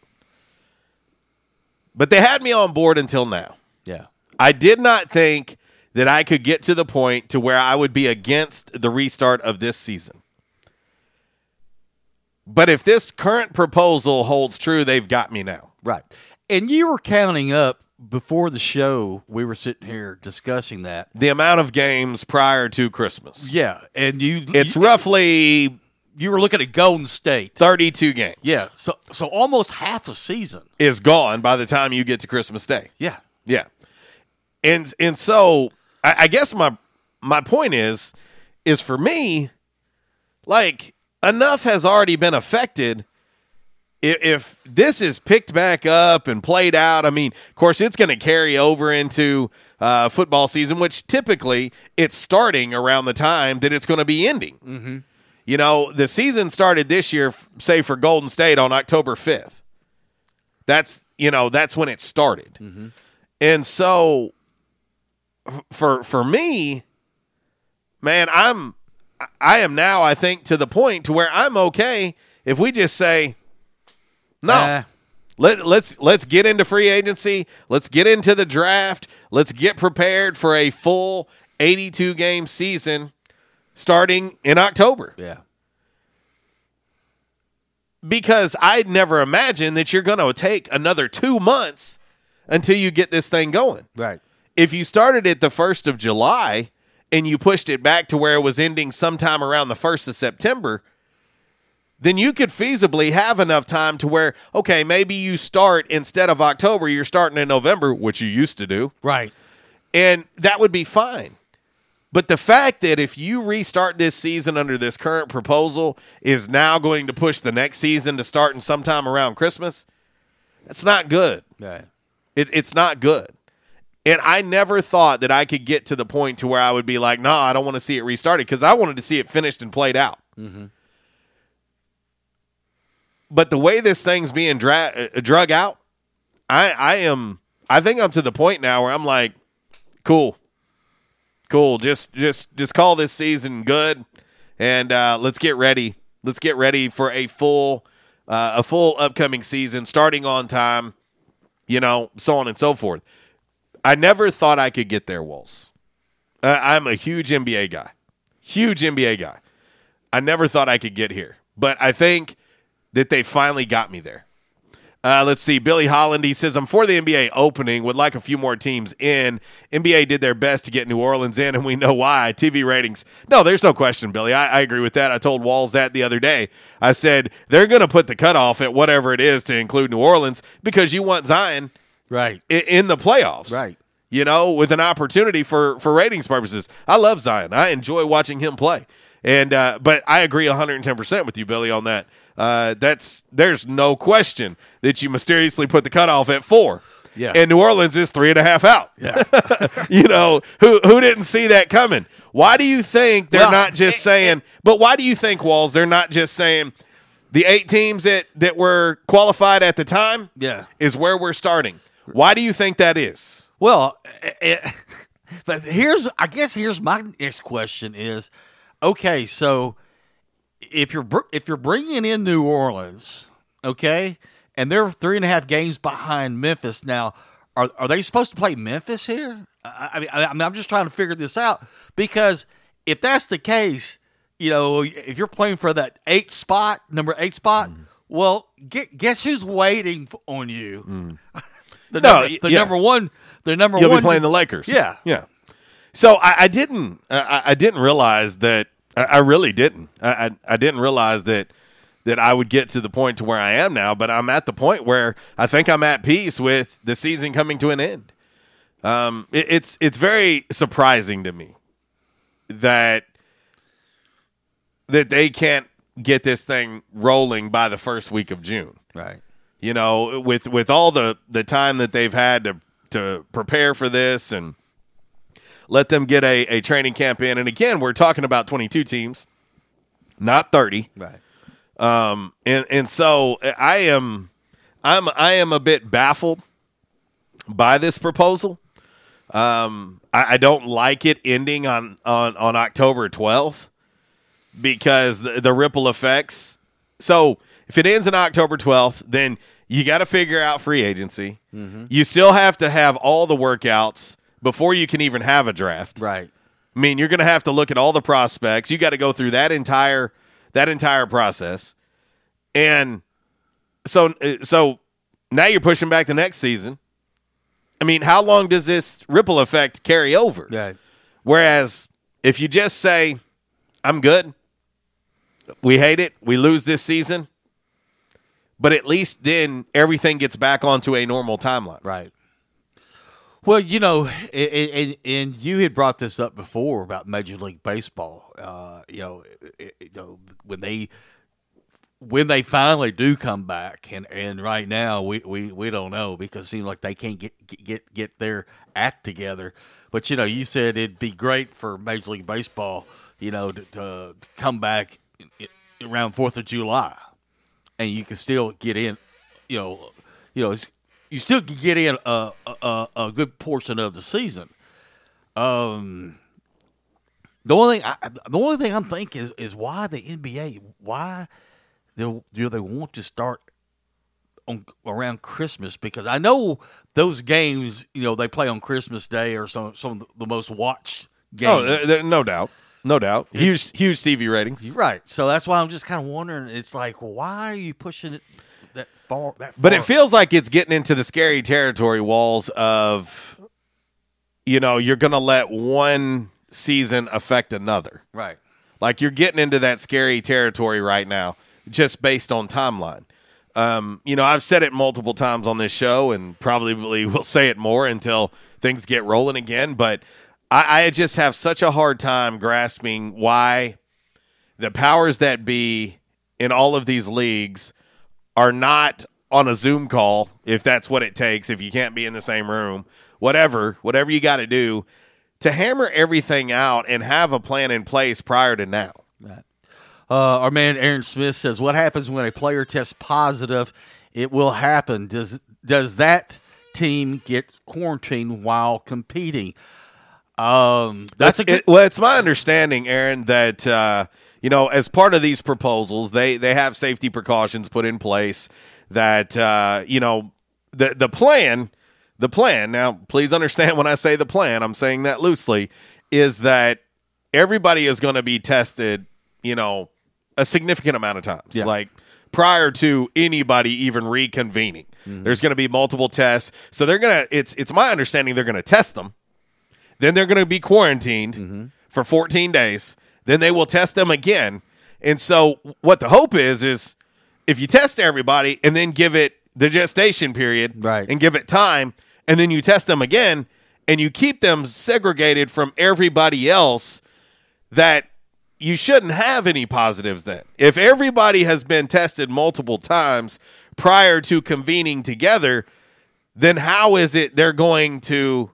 But they had me on board until now. Yeah. I did not think that I could get to the point to where I would be against the restart of this season. But if this current proposal holds true, they've got me now. Right. And you were counting up before the show, we were sitting here discussing that. The amount of games prior to Christmas. Yeah, and you It's you- roughly you were looking at Golden State. 32 games. Yeah, so so almost half a season. Is gone by the time you get to Christmas Day. Yeah. Yeah. And and so I, I guess my my point is is for me, like enough has already been affected. If, if this is picked back up and played out, I mean, of course, it's going to carry over into uh, football season, which typically it's starting around the time that it's going to be ending. Mm-hmm. You know, the season started this year, say for Golden State on October 5th. That's, you know, that's when it started. And so for for me, man, I'm I am now I think to the point to where I'm okay if we just say no. Uh, Let, let's let's get into free agency. Let's get into the draft. Let's get prepared for a full 82 game season starting in October. yeah. Because I'd never imagined that you're going to take another 2 months until you get this thing going. Right. If you started it the 1st of July and you pushed it back to where it was ending sometime around the 1st of September, then you could feasibly have enough time to where, okay, maybe you start instead of October, you're starting in November, which you used to do. Right. And that would be fine. But the fact that if you restart this season under this current proposal is now going to push the next season to start in sometime around Christmas, that's not good. Right. It, it's not good. And I never thought that I could get to the point to where I would be like, no, I don't want to see it restarted because I wanted to see it finished and played out. Mm-hmm. But the way this thing's being dra- uh, drug out, I I am I think I'm to the point now where I'm like, cool, cool. Just just just call this season good, and uh, let's get ready. Let's get ready for a full uh, a full upcoming season, starting on time. You know, so on and so forth. I never thought I could get there, Walls. Uh, I'm a huge NBA guy, huge NBA guy. I never thought I could get here, but I think that they finally got me there. Uh, let's see. Billy Holland, he says, I'm for the NBA opening, would like a few more teams in. NBA did their best to get New Orleans in, and we know why. TV ratings. No, there's no question, Billy. I, I agree with that. I told Walls that the other day. I said, they're going to put the cutoff at whatever it is to include New Orleans because you want Zion Right. i- in the playoffs. Right. You know, with an opportunity for, for ratings purposes. I love Zion. I enjoy watching him play. And uh, but I agree 110% with you, Billy, on that. Uh, that's there's no question that you mysteriously put the cutoff at four. Yeah. And New Orleans is three and a half out. Yeah. you know, who who didn't see that coming? Why do you think they're Well, not just saying but why do you think, Walls, they're not just saying the eight teams that, that were qualified at the time Yeah. is where we're starting? Why do you think that is? Well, it, but here's I guess here's my next question is, okay, so if you're br- if you're bringing in New Orleans, okay, and they're three and a half games behind Memphis now, are are they supposed to play Memphis here? I, I mean, I, I mean, I'm just trying to figure this out because if that's the case, you know, if you're playing for that eight spot, number eight spot, Mm. well, get, guess who's waiting on you? the No, number, the yeah. number one, the number one You'll be playing the Lakers. Yeah, yeah. So I, I didn't. I, I didn't realize that. I, I really didn't. I, I I didn't realize that that I would get to the point to where I am now. But I'm at the point where I think I'm at peace with the season coming to an end. Um, it, it's it's very surprising to me that that they can't get this thing rolling by the first week of June right. you know with with all the the time that they've had to to prepare for this and let them get a, a training camp in. And again we're talking about 22 teams not 30 Right. um and and so i am i'm i am a bit baffled by this proposal. Um i, I don't like it ending on on on october 12th because the, the ripple effects. So if it ends on october 12th then you got to figure out free agency. You still have to have all the workouts before you can even have a draft Right. I mean, you're going to have to look at all the prospects. You got to go through that entire that entire process, and so uh, so now you're pushing back the next season. I mean, how long does this ripple effect carry over? Right. Whereas if you just say, "I'm good," we hate it, we lose this season, but at least then everything gets back onto a normal timeline. Right. Well, you know, and, and you had brought this up before about Major League Baseball. Uh, you know, it- you know when they when they finally do come back, and, and right now we, we, we don't know because it seems like they can't get get get their act together. But you know, you said it'd be great for Major League Baseball, you know, to, to come back around Fourth of July, and you can still get in, you know, you know, it's, you still can get in a, a a- good portion of the season. Um, The only thing, I, the only thing I'm thinking is, is why the NBA? Why do, do they want to start on around Christmas? Because I know those games, you know, they play on Christmas Day or some some of the most watched games. Oh, th- th- no doubt, no doubt. Huge, huge TV ratings. Right. So that's why I'm just kind of wondering. It's like, why are you pushing it that far? That But it feels like it's getting into the scary territory walls of, you know, you're going to let one season affect another. right. Like you're getting into that scary territory right now, just based on timeline. Um, you know, I've said it multiple times on this show, and probably will say it more until things get rolling again. But I, I just have such a hard time grasping why the powers that be in all of these leagues are not on a Zoom call, if that's what it takes, if you can't be in the same room, whatever, whatever you got to do to hammer everything out and have a plan in place prior to now. Uh, our man Aaron Smith says, "What happens when a player tests positive? It will happen. Does does that team get quarantined while competing?" Um, that's a good. It- well, it's my understanding, Aaron, that uh, you know, as part of these proposals, they they have safety precautions put in place. That uh, you know, the the plan, the plan. Now, please understand when I say the plan, I'm saying that loosely, is that everybody is going to be tested. You know, a significant amount of times, Yeah. like prior to anybody even reconvening. There's going to be multiple tests, so they're gonna. It's it's my understanding they're going to test them. Then they're going to be quarantined for 14 days. Then they will test them again. And so what the hope is is if you test everybody and then give it the gestation period Right. and give it time and then you test them again and you keep them segregated from everybody else that you shouldn't have any positives then. If everybody has been tested multiple times prior to convening together, then how is it they're going to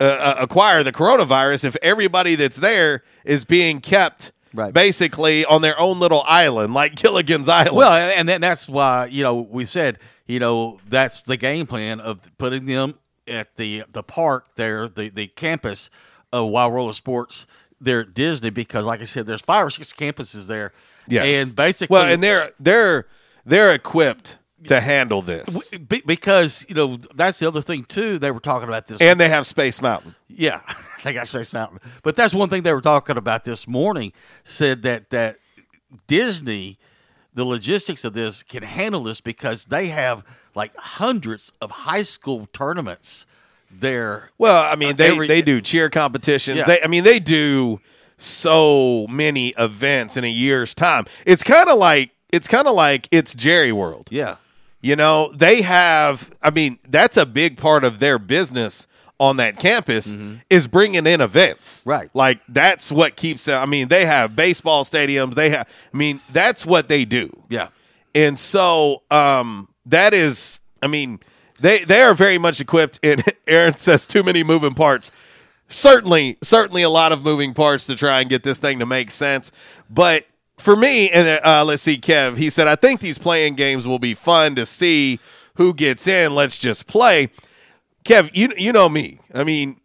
uh, uh, acquire the coronavirus if everybody that's there is being kept Right. basically on their own little island, like Gilligan's Island? Well, and that's why you know we said you know that's the game plan of putting them at the the park there, the the campus of Wide World of Sports there at Disney because, like I said, there's five or six campuses there. Yes. and basically, well, and they're they're they're equipped to handle this, be, because you know that's the other thing too. They were talking about this, and they have Space Mountain. yeah, they got Space Mountain. But that's one thing they were talking about this morning. Said that that Disney, the logistics of this can handle this because they have like hundreds of high school tournaments there. Well, I mean, uh, they Every- they do cheer competitions. Yeah. They, I mean, they do so many events in a year's time. It's kind of like it's kind of like it's Jerry World. Yeah, You know, they have. I mean, that's a big part of their business on that campus is bringing in events. Mm-hmm. Right. Like that's what keeps them. I mean, they have baseball stadiums. They have. I mean, that's what they do. yeah. And so um, that is, I mean, they they are very much equipped. And Aaron says too many moving parts. Certainly, certainly a lot of moving parts to try and get this thing to make sense. But for me, and uh, let's see, Kev, he said, I think these playing games will be fun to see who gets in. Let's just play. Kev, you you know me. I mean,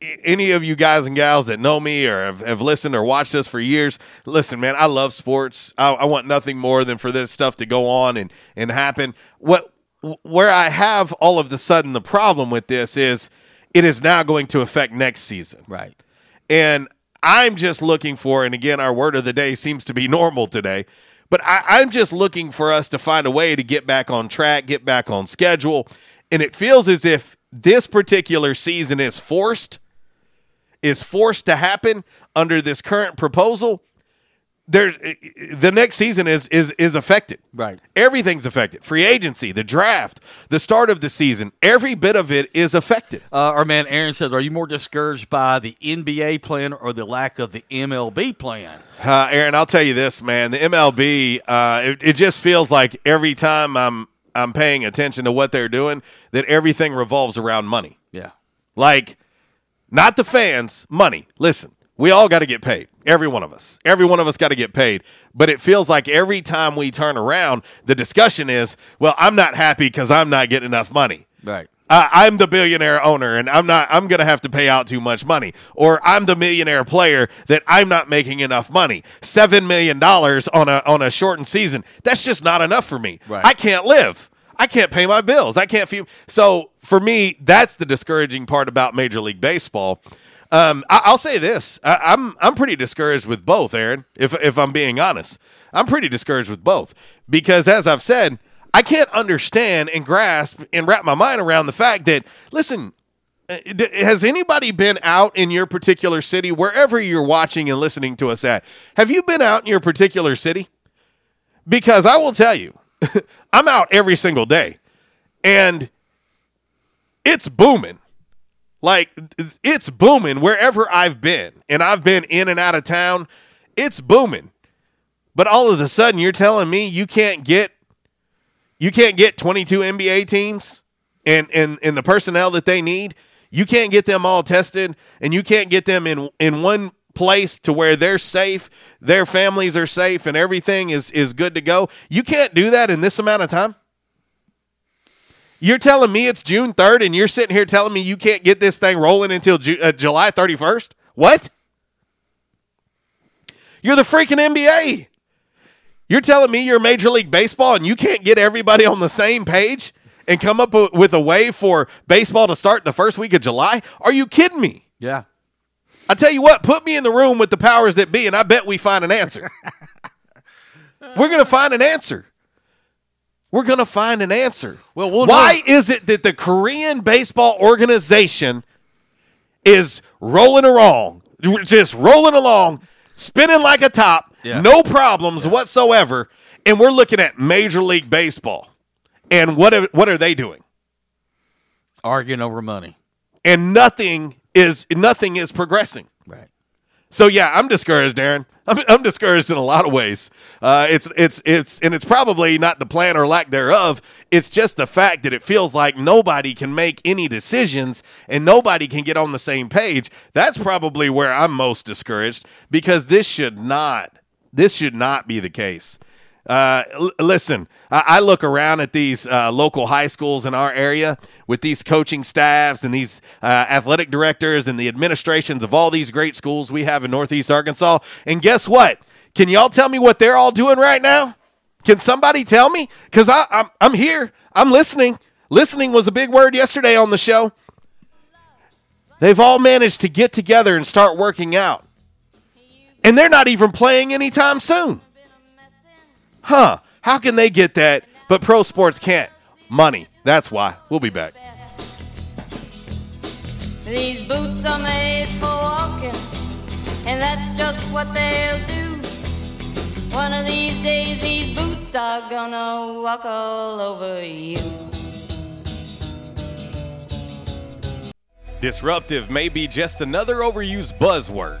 any of you guys and gals that know me or have, have listened or watched us for years, listen, man, I love sports. I, I want nothing more than for this stuff to go on and, and happen. What where I have all of the sudden the problem with this is it is now going to affect next season. Right. And I'm just looking for, and again, our word of the day seems to be normal today, but I, I'm just looking for us to find a way to get back on track, get back on schedule. And it feels as if this particular season is forced, is forced to happen under this current proposal. There's the next season is is is affected. Right. Everything's affected. Free agency, the draft, the start of the season, every bit of it is affected. Uh, our man Aaron says, "Are you more discouraged by the NBA plan or the lack of the MLB plan?" Uh, Aaron, I'll tell you this, man. The MLB, uh, it, it just feels like every time I'm I'm paying attention to what they're doing, that everything revolves around money. Yeah. Like, not the fans, money. Listen, we all got to get paid. Every one of us. Every one of us got to get paid. But it feels like every time we turn around, the discussion is, well, I'm not happy because I'm not getting enough money. Right. Uh, I'm the billionaire owner, and I'm not. I'm going to have to pay out too much money, or I'm the millionaire player that I'm not making enough money. Seven million dollars on a on a shortened season. That's just not enough for me. Right. I can't live. I can't pay my bills. I can't feed. So for me, that's the discouraging part about Major League Baseball. Um, I, I'll say this: I, I'm I'm pretty discouraged with both, Aaron. If if I'm being honest, I'm pretty discouraged with both because, as I've said, I can't understand and grasp and wrap my mind around the fact that listen. uh, Has anybody been out in your particular city, wherever you're watching and listening to us at? Have you been out in your particular city? Because I will tell you, I'm out every single day, and it's booming. Like it's- booming wherever I've been, and I've been in and out of town. It's booming, but all of a sudden, you're telling me you can't get you can't get 22 NBA teams and and and the personnel that they need. You can't get them all tested, and you can't get them in in one place to where they're safe, their families are safe, and everything is is good to go. You can't do that in this amount of time. You're telling me it's June 3rd, and you're sitting here telling me you can't get this thing rolling until Ju- uh, July 31st? What? You're the freaking NBA. You're telling me you're Major League Baseball and you can't get everybody on the same page and come up with- a way for baseball to start the first week of July? Are you kidding me? Yeah. I tell you what, put me in the room with the powers that be, and I bet we find an answer. We're going to find an answer. We're going to find an answer. Well, we'll why is it that the Korean baseball organization is rolling along, just rolling along, spinning like a top, Yeah. no problems whatsoever, and we're looking at Major League Baseball, and what are, what are they doing? Arguing over money. And nothing is nothing is progressing. So yeah, I'm discouraged, Aaron. I'm, I'm discouraged in a lot of ways. Uh, it's it's it's and it's probably not the plan or lack thereof. It's just the fact that it feels like nobody can make any decisions and nobody can get on the same page. That's probably where I'm most discouraged because this should not this should not be the case. Uh, l- listen, I-, I look around at these uh, local high schools in our area with these coaching staffs and these uh, athletic directors and the administrations of all these great schools we have in Northeast Arkansas. And guess what? Can y'all tell me what they're all doing right now? Can somebody tell me? Because I'm I'm here. I'm listening. Listening was a big word yesterday on the show. They've all managed to get together and start working out. And they're not even playing anytime soon. Huh. How can they get that, but pro sports can't? Money. That's why. We'll be back. These boots are made for walking, and that's just what they'll do. One of these days, these boots are gonna walk all over you. Disruptive may be just another overused buzzword,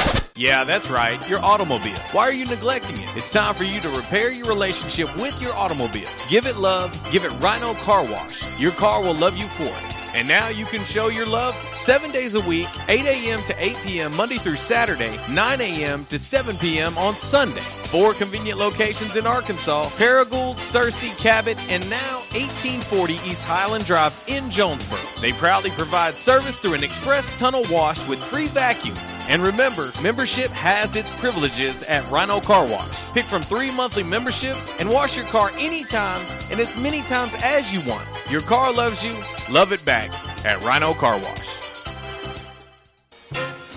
Yeah, that's right, your automobile. Why are you neglecting it? It's time for you to repair your relationship with your automobile. Give it love, give it Rhino Car Wash. Your car will love you for it. And now you can show your love seven days a week, 8 a.m. to 8 p.m. Monday through Saturday, 9 a.m. to 7 p.m. on Sunday. Four convenient locations in Arkansas Paragould, Searcy, Cabot, and now 1840 East Highland Drive in Jonesboro. They proudly provide service through an express tunnel wash with free vacuums. And remember, membership has its privileges at Rhino Car Wash. Pick from three monthly memberships and wash your car anytime and as many times as you want. Your car loves you, love it back at Rhino Car Wash.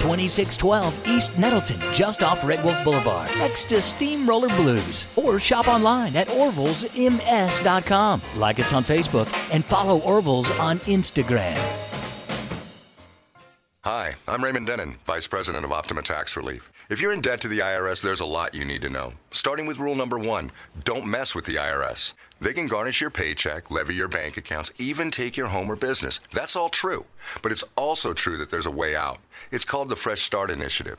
2612 East Nettleton, just off Red Wolf Boulevard, next to Steamroller Blues. Or shop online at orvillesms.com. Like us on Facebook and follow Orville's on Instagram. Hi, I'm Raymond Denon, Vice President of Optima Tax Relief. If you're in debt to the IRS, there's a lot you need to know. Starting with rule number one don't mess with the IRS. They can garnish your paycheck, levy your bank accounts, even take your home or business. That's all true. But it's also true that there's a way out. It's called the Fresh Start Initiative.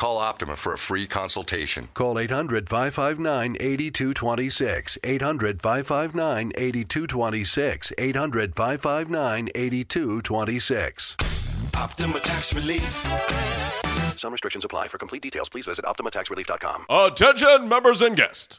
Call Optima for a free consultation. Call 800 559 8226. 800 559 8226. 800 559 8226. Optima Tax Relief. Some restrictions apply. For complete details, please visit OptimaTaxRelief.com. Attention, members and guests.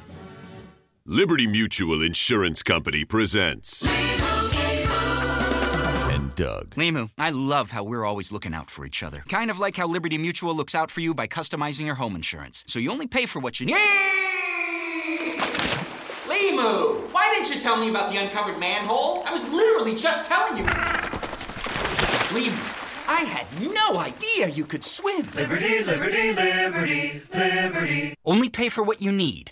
Liberty Mutual Insurance Company presents. And Doug. Limu, I love how we're always looking out for each other. Kind of like how Liberty Mutual looks out for you by customizing your home insurance. So you only pay for what you need. Limu, why didn't you tell me about the uncovered manhole? I was literally just telling you. Limu, I had no idea you could swim. Liberty, liberty, liberty, liberty. Only pay for what you need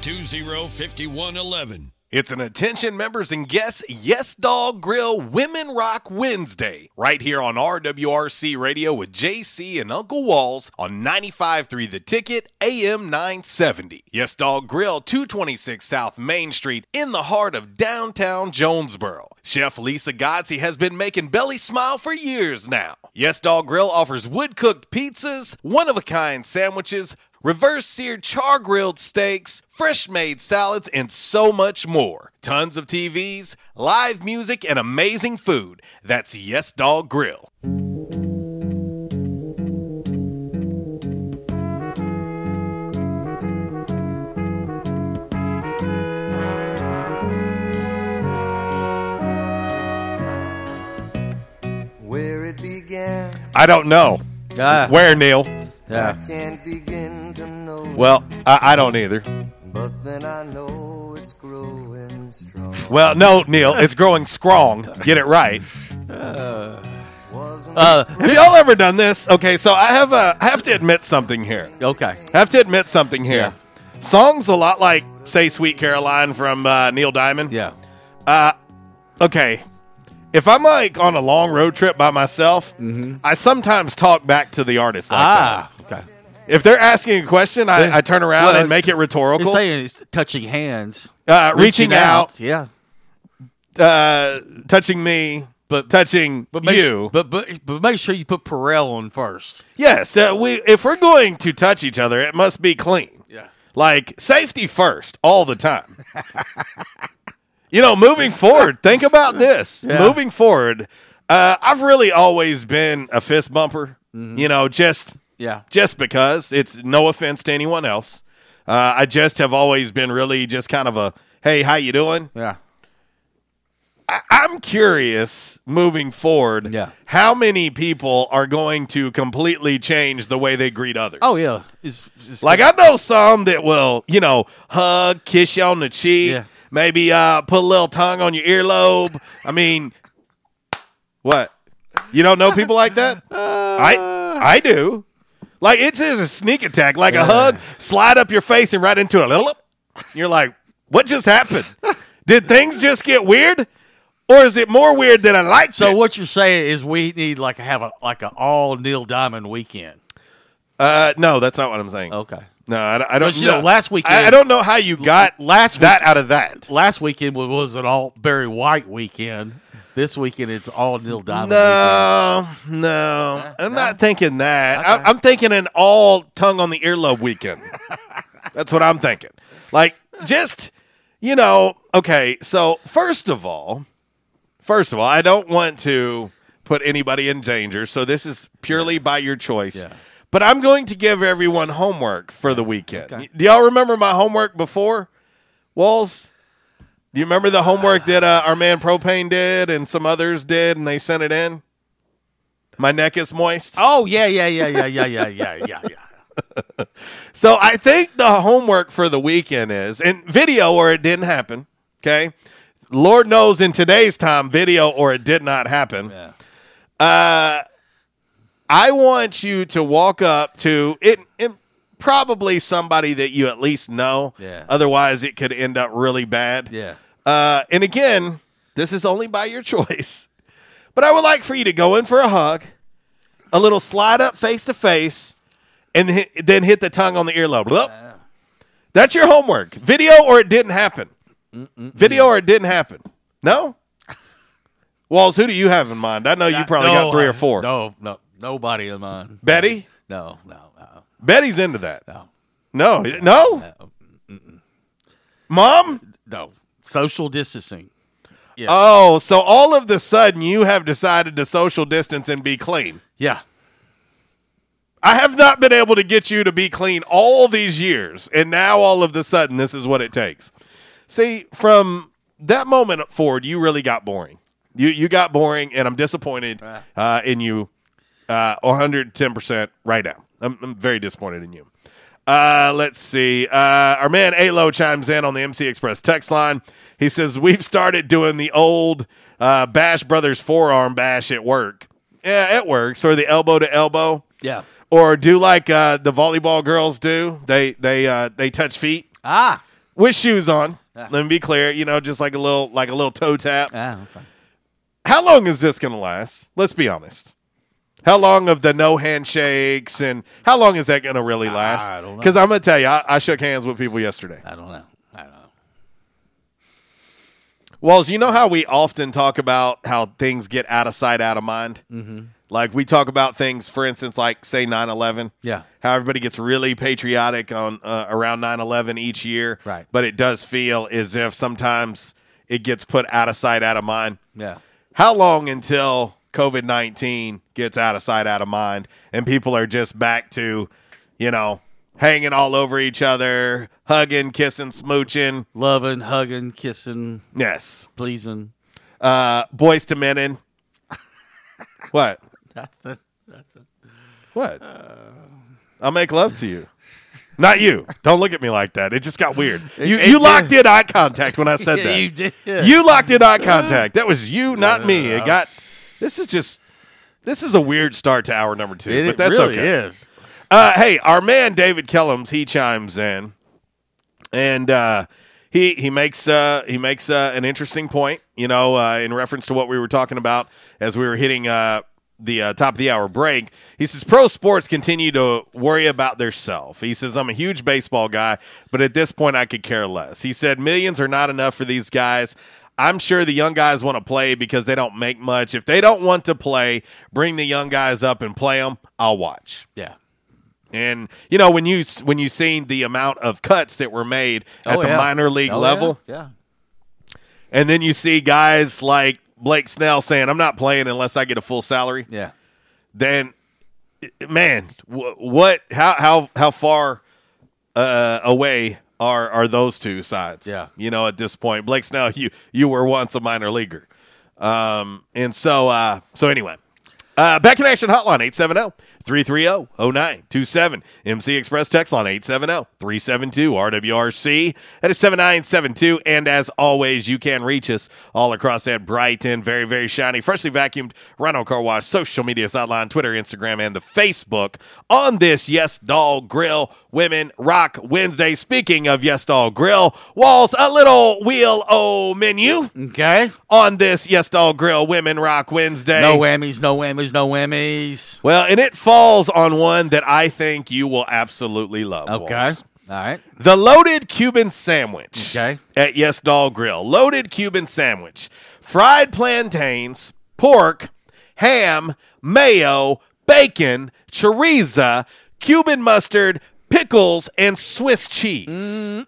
5111. It's an attention members and guests Yes Dog Grill Women Rock Wednesday right here on RWRC Radio with JC and Uncle Walls on 95.3 The Ticket AM 970. Yes Dog Grill 226 South Main Street in the heart of downtown Jonesboro. Chef Lisa Godsey has been making Belly smile for years now. Yes Dog Grill offers wood cooked pizzas, one of a kind sandwiches, reverse seared char grilled steaks, fresh made salads, and so much more. Tons of TVs, live music, and amazing food. That's Yes Dog Grill. Where it began, I don't know. Ah. Where, Neil? I can't begin to know. Well, I, I don't either. But then I know it's growing strong. Well, no, Neil, it's growing strong. Get it right. Uh, have y'all ever done this? Okay, so I have a, I have to admit something here. Okay. I have to admit something here. Songs a lot like, say, "Sweet Caroline" from uh, Neil Diamond. Yeah. Uh, okay. If I'm like on a long road trip by myself, I sometimes talk back to the artist like ah, that. If they're asking a question, I, I turn around Well, and make it rhetorical. It's saying it's touching hands, Uh, reaching out. Yeah, uh, touching me, but touching but make you. But but but make sure you put Purell on first. Yes, uh, we if we're going to touch each other, it must be clean. Yeah. Like safety first all the time. you know, moving forward, think about this. Yeah. Moving forward, uh, I've really always been a fist bumper. You know, just Yeah. just because it's no offense to anyone else. Uh, I just have always been really just kind of a hey, how you doing? Yeah. I, I'm curious moving forward. Yeah. How many people are going to completely change the way they greet others? Oh yeah. It's, it's Like I know some that will, you know, hug, kiss you on the cheek, Yeah. maybe uh, put a little tongue on your earlobe. I mean, what? You don't know people like that? I I do. Like it's, a sneak attack, like a hug, slide up your face and right into a little. You're like, what just happened? Did things just get weird, or is it more weird than I like? So what you're saying is we need like have a like an all Neil Diamond weekend. Uh, no, that's not what I'm saying. Okay. No, I, I don't But, you know, last weekend- I, I don't know how you got last that week- out of that. Last weekend was, was an all Barry White weekend. This weekend it's all Neil Diamond. No, no, I'm not thinking that. I, I'm thinking an all tongue on the earlobe weekend. That's what I'm thinking. Like, just you know, okay. So first of all, first of all, I don't want to put anybody in danger. So this is purely by your choice. Yeah. But I'm going to give everyone homework for the weekend. Do y'all remember my homework before? Walls? Do you remember the homework that uh, our man Propane did and some others did and they sent it in? My neck is moist. Oh yeah, yeah, yeah, yeah, yeah, yeah, yeah, yeah, yeah. So I think the homework for the weekend is in video or it didn't happen. Okay. Lord knows in today's time, video or it did not happen. Yeah. Uh, I want you to walk up to it, it probably somebody that you at least know. Yeah. Otherwise, it could end up really bad. Yeah. Uh, and again, this is only by your choice. But I would like for you to go in for a hug, a little slide up face to face, and hit, then hit the tongue on the earlobe. Well, that's your homework. Video or it didn't happen. Video or it didn't happen. No? Walls, who do you have in mind? I know you probably No, got three or four. No, no, nobody in mind. Betty? No, no. Betty's into that. No. No. No? Mom? No. Social distancing. Yeah. Oh, so all of the sudden you have decided to social distance and be clean. Yeah. I have not been able to get you to be clean all these years, and now all of the sudden this is what it takes. See, from that moment forward, you really got boring. You you got boring, and I'm disappointed uh, in you. Uh, 110 percent right now. I'm, I'm very disappointed in you. Uh, let's see. Uh, our man Alo chimes in on the MC Express text line. He says we've started doing the old uh, Bash Brothers forearm bash at work. Yeah, it works. Or the elbow to elbow. Yeah. Or do like uh, the volleyball girls do. They they uh, they touch feet Ah. with shoes on. Let me be clear. You know, just like a little like a little toe tap. Ah, okay. How long is this going to last? Let's be honest. How long of the no handshakes and how long is that going to really last? I don't know. Because I'm going to tell you, I, I shook hands with people yesterday. I don't know. I don't know. Walls, you know how we often talk about how things get out of sight, out of mind? Mhm. Like we talk about things, for instance, like say 9 11. Yeah. How everybody gets really patriotic on uh, around 9 11 each year. Right. But it does feel as if sometimes it gets put out of sight, out of mind. Yeah. How long until COVID 19 gets out of sight, out of mind, and people are just back to, you know, hanging all over each other, hugging, kissing, smooching? Loving, hugging, kissing, Yes. pleasing. Uh, Boyz II Men in. what? Nothing. Nothing. What? I'll make love to you. Not you. Don't look at me like that. It just got weird. You you locked in eye contact when I said that. you did. You locked in eye contact. That was you, not me. It got. This is just. This is a weird start to hour number two, It but that's really okay. is. Uh, hey, our man David Kellums, he chimes in, and uh, he he makes uh, he makes uh, an interesting point. You know, uh, in reference to what we were talking about as we were hitting uh, the uh, top of the hour break. He says pro sports continue to worry about their self. He says I'm a huge baseball guy, but at this point I could care less. He said millions are not enough for these guys. I'm sure the young guys want to play because they don't make much. If they don't want to play, bring the young guys up and play them. I'll watch. Yeah. And you know when you when you seen the amount of cuts that were made at Oh, the yeah. minor league Oh, level, Yeah. and then you see guys like Blake Snell saying, "I'm not playing unless I get a full salary." Yeah. Then, man, what? How how how far uh, away are are those two sides? Yeah. you know, at this point, Blake Snell, you you were once a minor leaguer, um, and so uh, so anyway, uh, back in action hotline 870 330 0927. MC Express text line 870 372 RWRC. That is 7972. And as always, you can reach us all across that bright and very, very shiny, freshly vacuumed Rhino Car Wash social media sideline, Twitter, Instagram, and the Facebook on this Yes Dog Grill Women Rock Wednesday. Speaking of Yes Dog Grill, Walls, a little wheel o menu. Okay. On this Yes Dog Grill Women Rock Wednesday. No whammies, no whammies, no whammies. Well, and it falls on one that I think you will absolutely love. Okay. Walls. All right. The loaded Cuban sandwich. Okay. At Yes Dog Grill. Loaded Cuban sandwich. Fried plantains, pork, ham, mayo, bacon, chorizo, Cuban mustard, pickles, and Swiss cheese.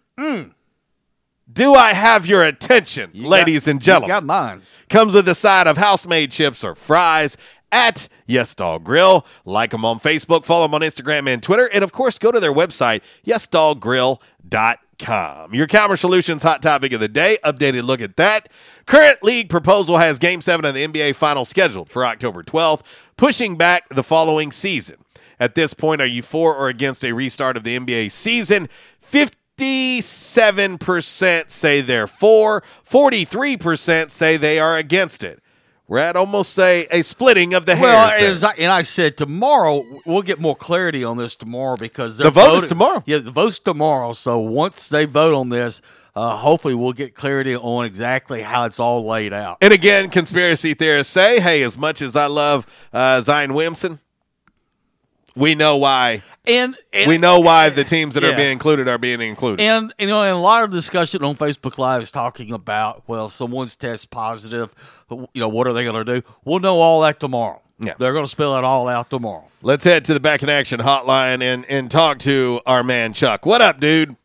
Do I have your attention, ladies and gentlemen? You got mine. Comes with a side of house made chips or fries at Yes Grill. Like them on Facebook, follow them on Instagram and Twitter, and of course, go to their website, yesdoggrill.com. Your Calmer Solutions hot topic of the day. Updated look at that. Current league proposal has Game 7 of the NBA Final scheduled for October 12th, pushing back the following season. At this point, are you for or against a restart of the NBA season? 57% say they're for, 43% say they are against it. We're at almost say a splitting of the Well, hairs. I, and I said tomorrow we'll get more clarity on this tomorrow because The vote is tomorrow. Yeah, the vote's tomorrow. So once they vote on this, uh, hopefully we'll get clarity on exactly how it's all laid out. And again, conspiracy theorists say, hey, as much as I love uh, Zion Williamson, we know why. And, and we know why the teams that are being included are being included. And you know, and a lot of discussion on Facebook Live is talking about, well, someone's test positive. You know, what are they going to do? We'll know all that tomorrow. Yeah. they're going to spell it all out tomorrow. Let's head to the back in action hotline and, and talk to our man Chuck. What up, dude? Not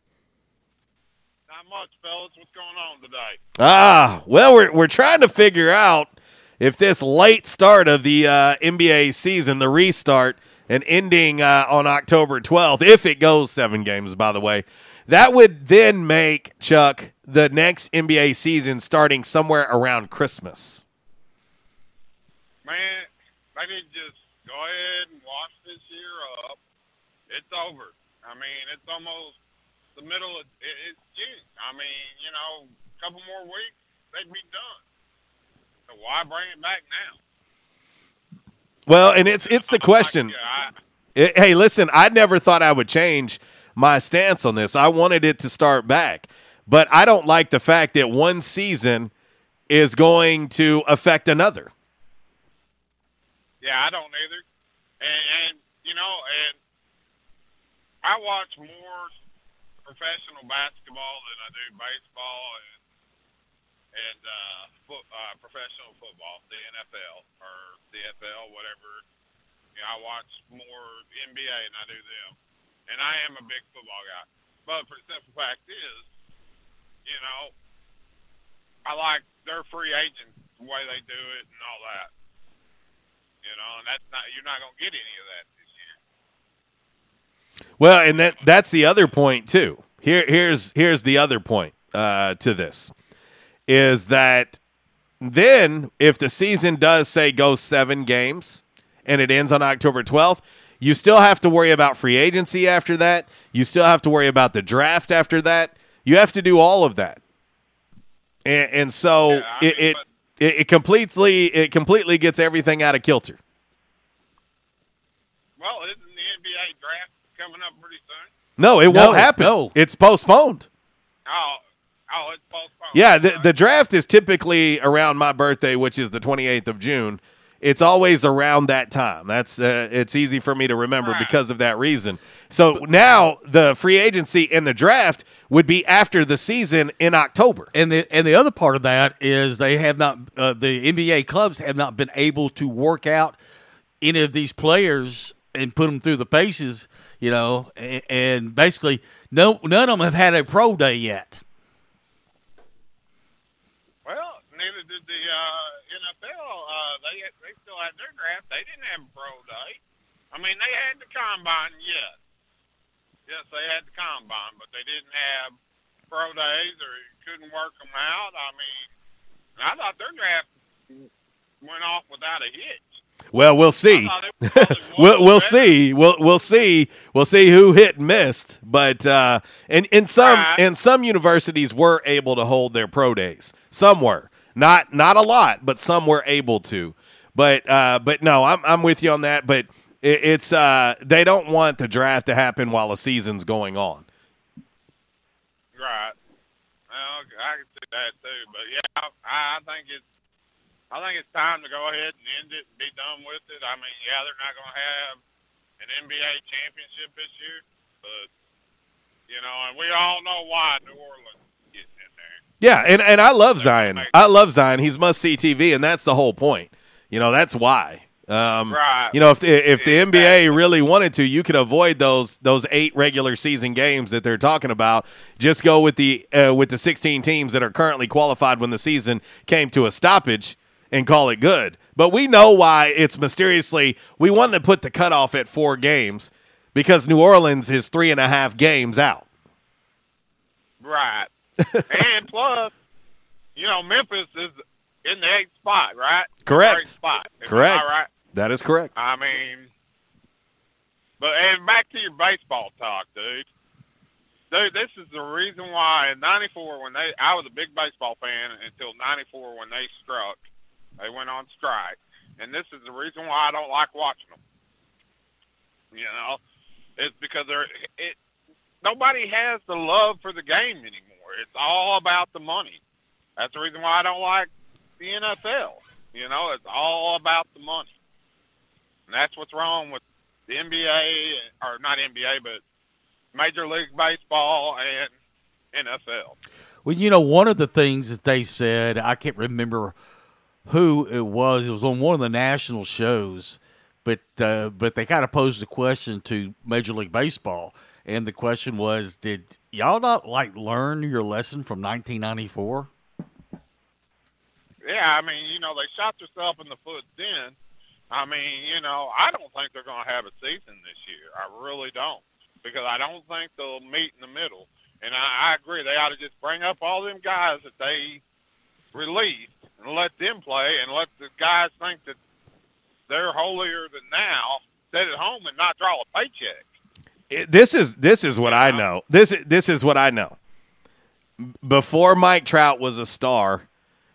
much, fellas. What's going on today? Ah, well, we're we're trying to figure out if this late start of the uh, NBA season, the restart, and ending uh, on October 12th, if it goes seven games, by the way, that would then make Chuck the next NBA season starting somewhere around Christmas. Man, they need just go ahead and wash this year up. It's over. I mean, it's almost the middle of it, it's June. I mean, you know, a couple more weeks, they'd be done. So why bring it back now? Well, and it's it's the question. It- hey, listen, I never thought I would change my stance on this. I wanted it to start back, but I don't like the fact that one season is going to affect another. Yeah, I don't either. And, and you know, and I watch more professional basketball than I do baseball and and uh, foot, uh, professional football, the NFL CFL, whatever. You know, I watch more NBA than I do them, and I am a big football guy. But for the simple fact is, you know, I like their free agents, the way they do it, and all that. You know, and that's not you're not gonna get any of that this year. Well, and that that's the other point too. Here here's here's the other point uh, to this is that then if the season does say go 7 games and it ends on October 12th, you still have to worry about free agency after that. You still have to worry about the draft after that. You have to do all of that. And, and so it, it, it it completely it completely gets everything out of kilter. Well, isn't the NBA draft coming up pretty soon? No, it No, won't happen. no. It's postponed. Oh, oh, it's postponed. Yeah, the, the draft is typically around my birthday, which is the 28th of June. It's always around that time. That's uh, it's easy for me to remember because of that reason. So now the free agency and the draft would be after the season in October. And the and the other part of that is they have not uh, the NBA clubs have not been able to work out any of these players and put them through the paces, you know, and, and basically no none of them have had a pro day yet. Well, neither did the uh, NFL. Uh, they they still had their draft. They didn't have a pro day. I mean, they had the combine, yes. Yes, they had the combine, but they didn't have pro days or you couldn't work them out. I mean, I thought their draft went off without a hitch. Well, we'll see. we'll we'll see. We'll we'll see. We'll see who hit and missed. But uh, and in some and some universities were able to hold their pro days. Some were not not a lot, but some were able to. But uh, but no, I'm I'm with you on that. But it, it's uh, they don't want the draft to happen while a season's going on. Right. Well, I can see that too. But yeah, I, I think it's I think it's time to go ahead and end it and be done with it. I mean, yeah, they're not going to have an NBA championship this year, but you know, and we all know why New Orleans. Yeah, and, and I love Zion. I love Zion. He's must see TV, and that's the whole point. You know, that's why. Um, Right. You know, if the, if the NBA really wanted to, you could avoid those those eight regular season games that they're talking about. Just go with the uh, with the sixteen teams that are currently qualified when the season came to a stoppage and call it good. But we know why it's mysteriously we wanted to put the cutoff at four games because New Orleans is three and a half games out. Right. and plus, you know, Memphis is in the eighth spot, right? Correct. Eighth spot. Correct. right? That is correct. I mean, but and back to your baseball talk, dude. Dude, this is the reason why in '94 when they, I was a big baseball fan until '94 when they struck, they went on strike, and this is the reason why I don't like watching them. You know, it's because they're it. Nobody has the love for the game anymore. It's all about the money. That's the reason why I don't like the NFL. You know, it's all about the money. And that's what's wrong with the NBA, or not NBA, but Major League Baseball and NFL. Well, you know, one of the things that they said, I can't remember who it was. It was on one of the national shows, but uh, but they kind of posed a question to Major League Baseball, and the question was, did y'all not like learn your lesson from 1994? Yeah, I mean, you know, they shot themselves in the foot then. I mean, you know, I don't think they're going to have a season this year. I really don't, because I don't think they'll meet in the middle. And I, I agree, they ought to just bring up all them guys that they released and let them play, and let the guys think that they're holier than now. Sit at home and not draw a paycheck. It- this is this is what I know. This this is what I know. Before Mike Trout was a star,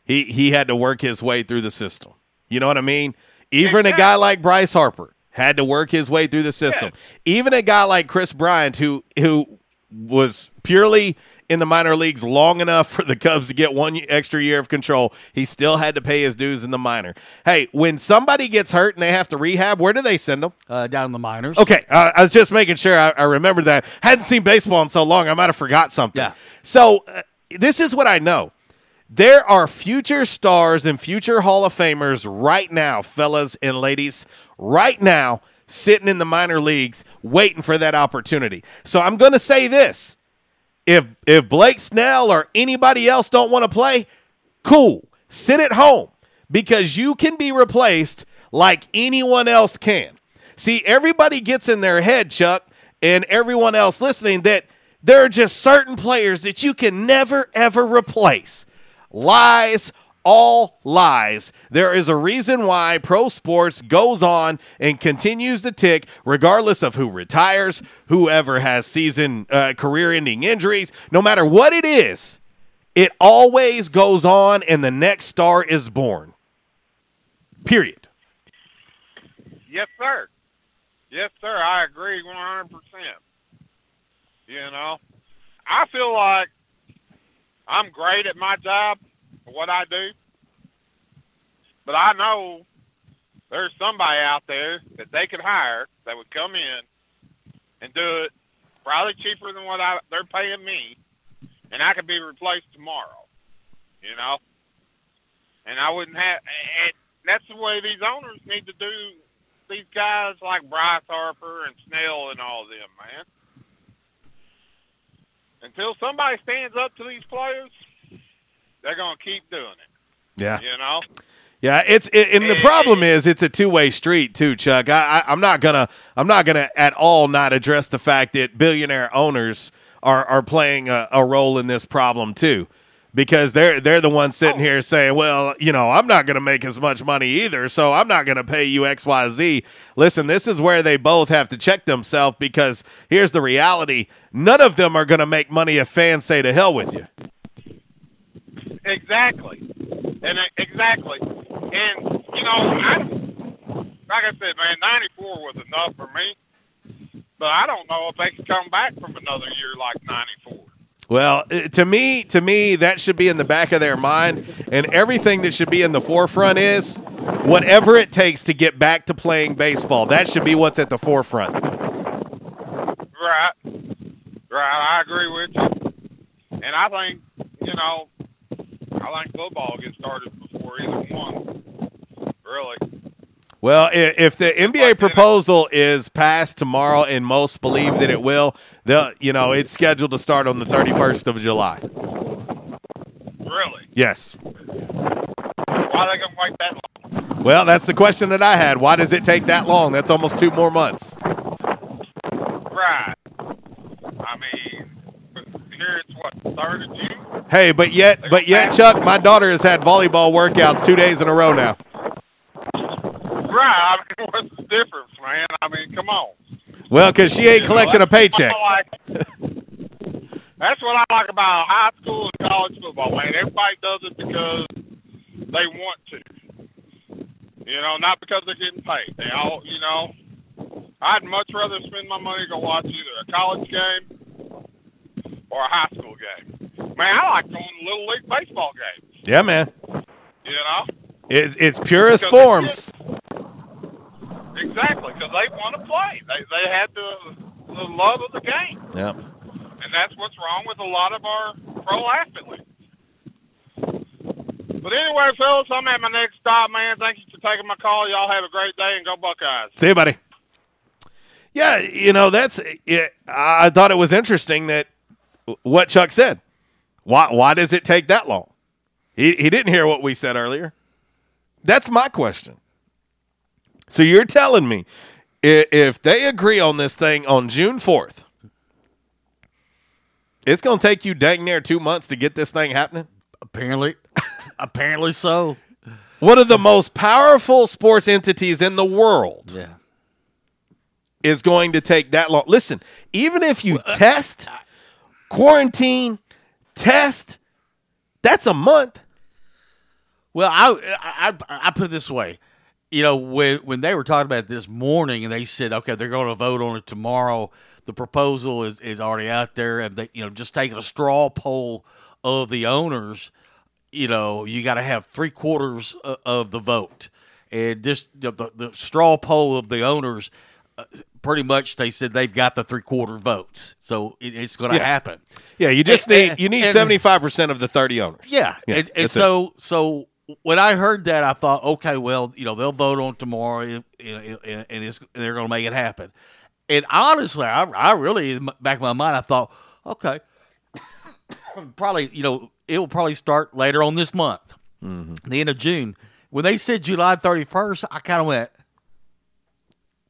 he he had to work his way through the system. You know what I mean? Even a guy like Bryce Harper had to work his way through the system. Even a guy like Kris Bryant, who who was purely in the minor leagues long enough for the Cubs to get one extra year of control, he still had to pay his dues in the minor. Hey, when somebody gets hurt and they have to rehab, where do they send them? Uh, down in the minors. Okay, uh, I was just making sure I, I remembered that. Hadn't seen baseball in so long, I might have forgot something. Yeah. So uh, this is what I know. There are future stars and future Hall of Famers right now, fellas and ladies, right now, sitting in the minor leagues waiting for that opportunity. So I'm going to say this. If if Blake Snell or anybody else don't want to play, cool. Sit at home because you can be replaced like anyone else can. See, everybody gets in their head, Chuck, and everyone else listening that there are just certain players that you can never ever replace. Lies, all lies. There is a reason why pro sports goes on and continues to tick, regardless of who retires, whoever has season uh, career ending injuries, no matter what it is. It always goes on, and the next star is born. Period. Yes, sir. Yes, sir. I agree 100%. You know, I feel like I'm great at my job, what I do. But I know there's somebody out there that they could hire that would come in and do it probably cheaper than what I, they're paying me, and I could be replaced tomorrow. You know, and I wouldn't have. And that's the way these owners need to do. These guys like Bryce Harper and Snell and all of them, man. Until somebody stands up to these players, they're gonna keep doing it. Yeah. You know. Yeah, it's it, and the problem is it's a two way street too, Chuck. I, I, I'm not gonna I'm not gonna at all not address the fact that billionaire owners are are playing a, a role in this problem too, because they're they're the ones sitting oh. here saying, well, you know, I'm not gonna make as much money either, so I'm not gonna pay you X Y Z. Listen, this is where they both have to check themselves because here's the reality: none of them are gonna make money if fans say to hell with you. Exactly. And uh, exactly. And you know, I like I said, man, ninety four was enough for me. But I don't know if they can come back from another year like ninety four. Well, uh, to me, to me, that should be in the back of their mind, and everything that should be in the forefront is whatever it takes to get back to playing baseball. That should be what's at the forefront. Right. Right, I agree with you. And I think, you know, I think football gets started before either one. Really. Well, if the NBA proposal is passed tomorrow, and most believe that it will, they'll, you know, it's scheduled to start on the 31st of July. Really? Yes. Why are they gonna wait that long? Well, that's the question that I had. Why does it take that long? That's almost two more months. Right. I mean it's what, third of June? Hey, but yet, but yet, Chuck, my daughter has had volleyball workouts two days in a row now. Right. I mean what's the difference, man? I mean, come on. Well, because she ain't collecting a paycheck. That's what I like about high school and college football, man. Everybody does it because they want to. You know, not because they're getting paid. They all, you know, I'd much rather spend my money to go watch either a college game or a high school game. Man, I like going to little league baseball games. Yeah, man. You know, It's it's purest Because forms. exactly because they want to play. They they had the the love of the game. Yeah. And that's what's wrong with a lot of our pro athletes. But anyway, fellas, I'm at my next stop, man. Thank you for taking my call. Y'all have a great day and go Buckeyes. See you, buddy. Yeah, you know that's. It, I thought it was interesting that what Chuck said. Why why does it take that long? He he didn't hear what we said earlier. That's my question. So you're telling me i- if they agree on this thing on June 4th, it's going to take you dang near 2 months to get this thing happening? Apparently apparently so. One of the most powerful sports entities in the world Yeah. is going to take that long. Listen, even if you uh, test, quarantine, test, that's a month. Well, I, I I put it this way, you know, when when they were talking about it this morning, and they said, okay, they're going to vote on it tomorrow. The proposal is, is already out there, and they, you know, just taking a straw poll of the owners, you know, you got to have three quarters of the vote, and just the, the, the straw poll of the owners. Uh, Pretty much, they said they've got the three quarter votes, so it, it's going to Yeah. happen. Yeah, you just And- need and- you need 75% of the 30 owners. yeah, Yeah, and, and that's it. so so when I heard that, I thought, okay, well, you know, they'll vote on tomorrow, and, and, and it's, and they're going to make it happen. And honestly, I, I really, back of my mind, I thought, okay, probably, you know, it will probably start later on this month, Mm-hmm. the end of June. When they said July thirty first, I kind of went,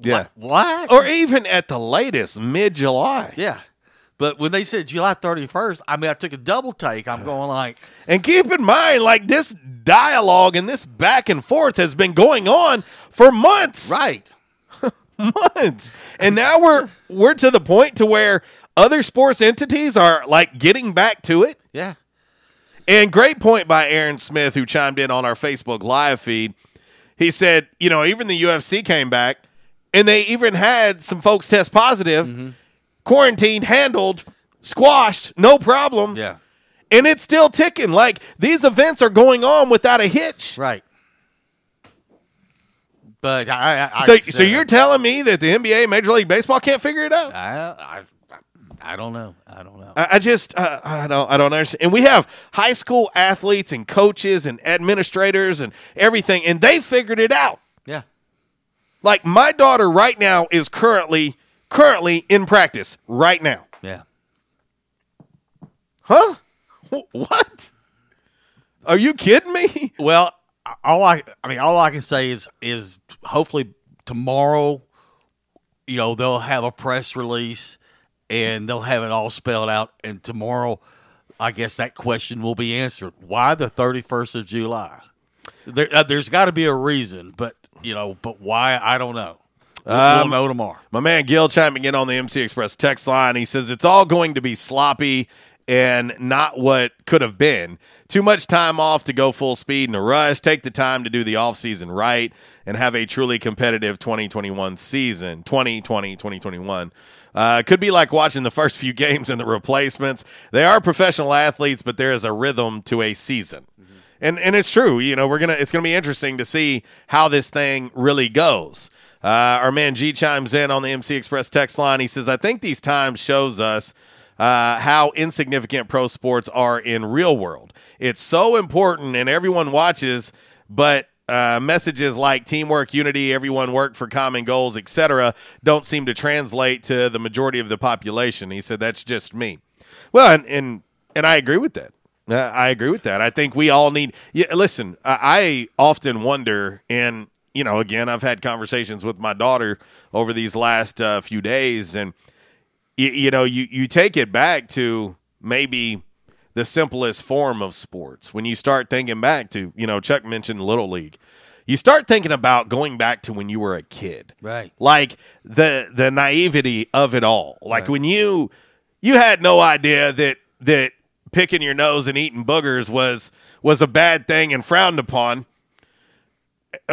Yeah. what? Or even at the latest, mid July. yeah. But when they said July thirty first, I mean, I took a double take. I'm going like, And keep in mind, like this dialogue and this back and forth has been going on for months. right. months. And now we're we're to the point to where other sports entities are like getting back to it. Yeah. And great point by Aaron Smith, who chimed in on our Facebook live feed. He said, you know, even the UFC came back and they even had some folks test positive, Mm-hmm. quarantined, handled, squashed, no problems. Yeah. And it's still ticking. Like these events are going on without a hitch. Right. But I, I, I So, so you're telling me that the NBA, Major League Baseball, can't figure it out? I, I, I don't know. I don't know. I, I just, uh, I don't, I don't understand. And we have high school athletes and coaches and administrators and everything, and they figured it out. Like my daughter right now is currently, currently in practice right now. Yeah. Huh? What? Are you kidding me? Well, all I, I mean, all I can say is, is hopefully tomorrow, you know, they'll have a press release and they'll have it all spelled out. And tomorrow, I guess that question will be answered. Why the 31st of July? There, uh, there's got to be a reason, but, you know, but why? I don't know. We'll, we'll Um, know tomorrow. My man Gil chiming in on the MC Express text line. He says it's all going to be sloppy and not what could have been. Too much time off to go full speed in a rush. Take the time to do the offseason right and have a truly competitive 2021 season. 2020, 2021. Uh, could be like watching the first few games and the replacements. They are professional athletes, but there is a rhythm to a season. And and it's true. You know, we're gonna it's gonna be interesting to see how this thing really goes. Uh, our man G chimes in on the MC Express text line. He says, "I think these times shows us uh, how insignificant pro sports are in real world. It's so important, and everyone watches, but." Uh, messages like teamwork, unity, everyone work for common goals, etc., don't seem to translate to the majority of the population. He said, "That's just me." Well, and and, and I agree with that. Uh, I agree with that. I think we all need. Yeah, listen, I, I often wonder, and you know, again, I've had conversations with my daughter over these last uh, few days, and you, you know, you you take it back to maybe the simplest form of sports when you start thinking back to, you know, Chuck mentioned little league. You start thinking about going back to when you were a kid Right. like the the naivety of it all like Right. when you you had no idea that that picking your nose and eating boogers was was a bad thing and frowned upon.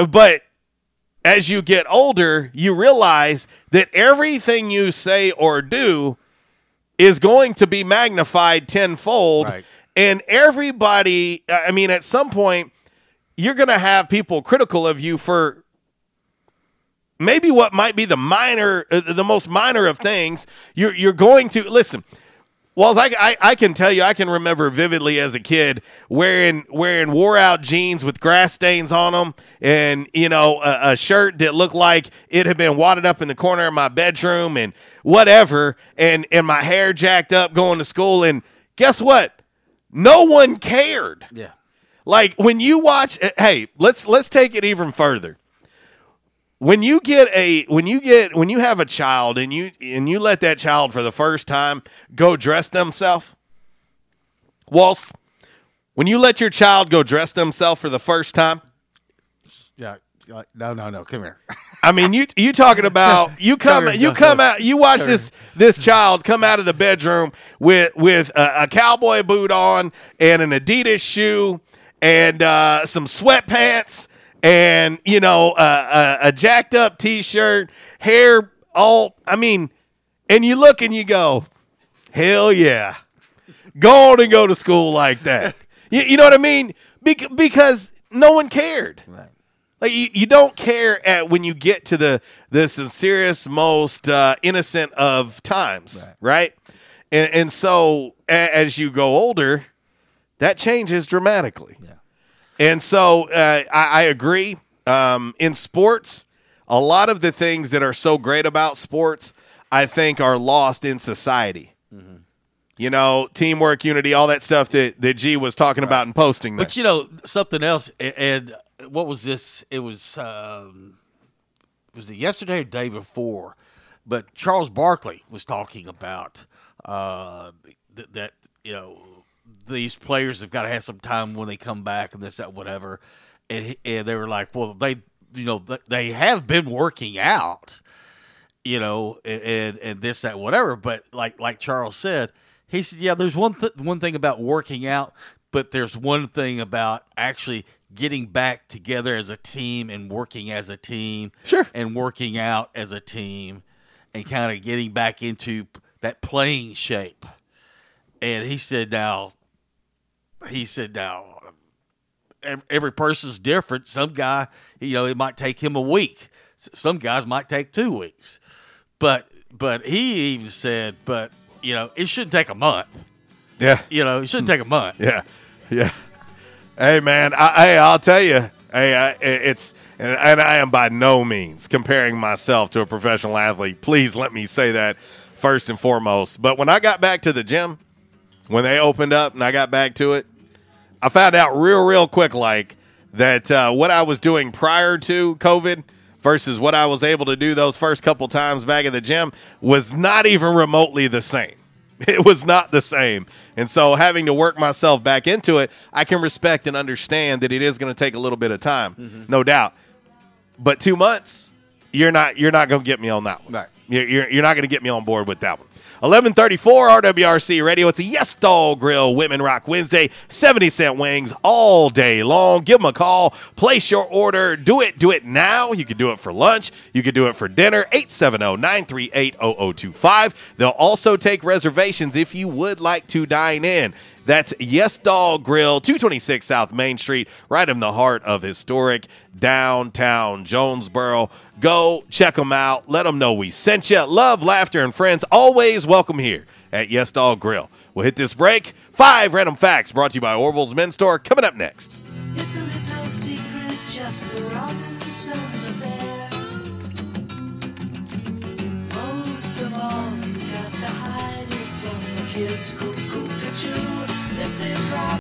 But as you get older you realize that everything you say or do is going to be magnified tenfold. Right. and everybody i mean at some point you're going to have people critical of you for maybe what might be the minor uh, the most minor of things. You're you're going to listen Well, I, I, I can tell you, I can remember vividly as a kid wearing wearing wore out jeans with grass stains on them, and you know a, a shirt that looked like it had been wadded up in the corner of my bedroom, and whatever, and and my hair jacked up going to school, and guess what? No one cared. Yeah. Like when you watch, eh, hey, let's let's take it even further. When you get a when you get when you have a child and you and you let that child for the first time go dress themselves, Walls, when you let your child go dress themselves for the first time, Yeah. No, no, no. Come here. I mean, you you talking about you come Come here, you come go. out you watch this this child come out of the bedroom with with a, a cowboy boot on and an Adidas shoe and uh, some sweatpants and you know uh, a, a jacked up T-shirt, hair all. I mean, and you look and you go, hell yeah, go on and go to school like that. you, you know what I mean? Bec- because no one cared. Right. Like you, you don't care at when you get to the the sincerest, most uh, innocent of times, right? And, and so a, as you go older, that changes dramatically. And so uh, I, I agree. Um, in sports, a lot of the things that are so great about sports, I think, are lost in society. You know, teamwork, unity, all that stuff that, that G was talking about and posting there. But you know something else, and what was this? It was um, was it yesterday or day before? But Charles Barkley was talking about uh, th- that you know these players have got to have some time when they come back and this that whatever, and and they were like, well, they you know they have been working out, you know, and and, and this that whatever. But like like Charles said, he said, yeah, there's one th- one thing about working out, but there's one thing about actually getting back together as a team and working as a team, sure, and working out as a team, and kind of getting back into that playing shape. And he said, now, he said, now, ev- every person's different. Some guy, you know, it might take him a week. Some guys might take two weeks. But but he even said, but you know, it shouldn't take a month. Yeah. You know, it shouldn't take a month. Yeah, yeah. Hey, man. I, hey, I'll tell you. Hey, I, it's and, and I am by no means comparing myself to a professional athlete. Please let me say that first and foremost. But when I got back to the gym, when they opened up and I got back to it, I found out real, real quick, like that uh, what I was doing prior to COVID versus what I was able to do those first couple times back at the gym was not even remotely the same. It was not the same. And so having to work myself back into it, I can respect and understand that it is going to take a little bit of time, no doubt. But two months, you're not you're not going to get me on that one. Right. You're, you're, not going to get me on board with that one. 1134 RWRC Radio. It's a Yes Dog Grill Women Rock Wednesday. 70 cent wings all day long. Give them a call. Place your order. Do it. Do it now. You can do it for lunch. You can do it for dinner. 870-938-0025. They'll also take reservations if you would like to dine in. That's Yes Dog Grill, 226 South Main Street, right in the heart of historic downtown Jonesboro. Go check them out. Let them know we sent you. Love, laughter, and friends always welcome here at Yes Dog Grill. We'll hit this break. Five random facts brought to you by Orville's Men's Store coming up next. It's a little secret, just the Robinsons affair. Most of all, you got to hide it from the kids. Cuckoo, cuckoo. This is Rob.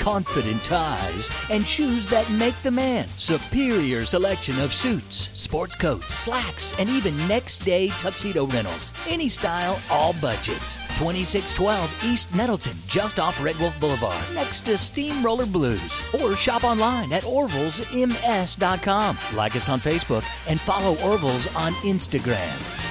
confident ties, and shoes that make the man. Superior selection of suits, sports coats, slacks, and even next day tuxedo rentals. Any style, all budgets. 2612 East Nettleton, just off Red Wolf Boulevard, next to Steamroller Blues. Or shop online at orvillesms.com. Like us on Facebook and follow Orville's on Instagram.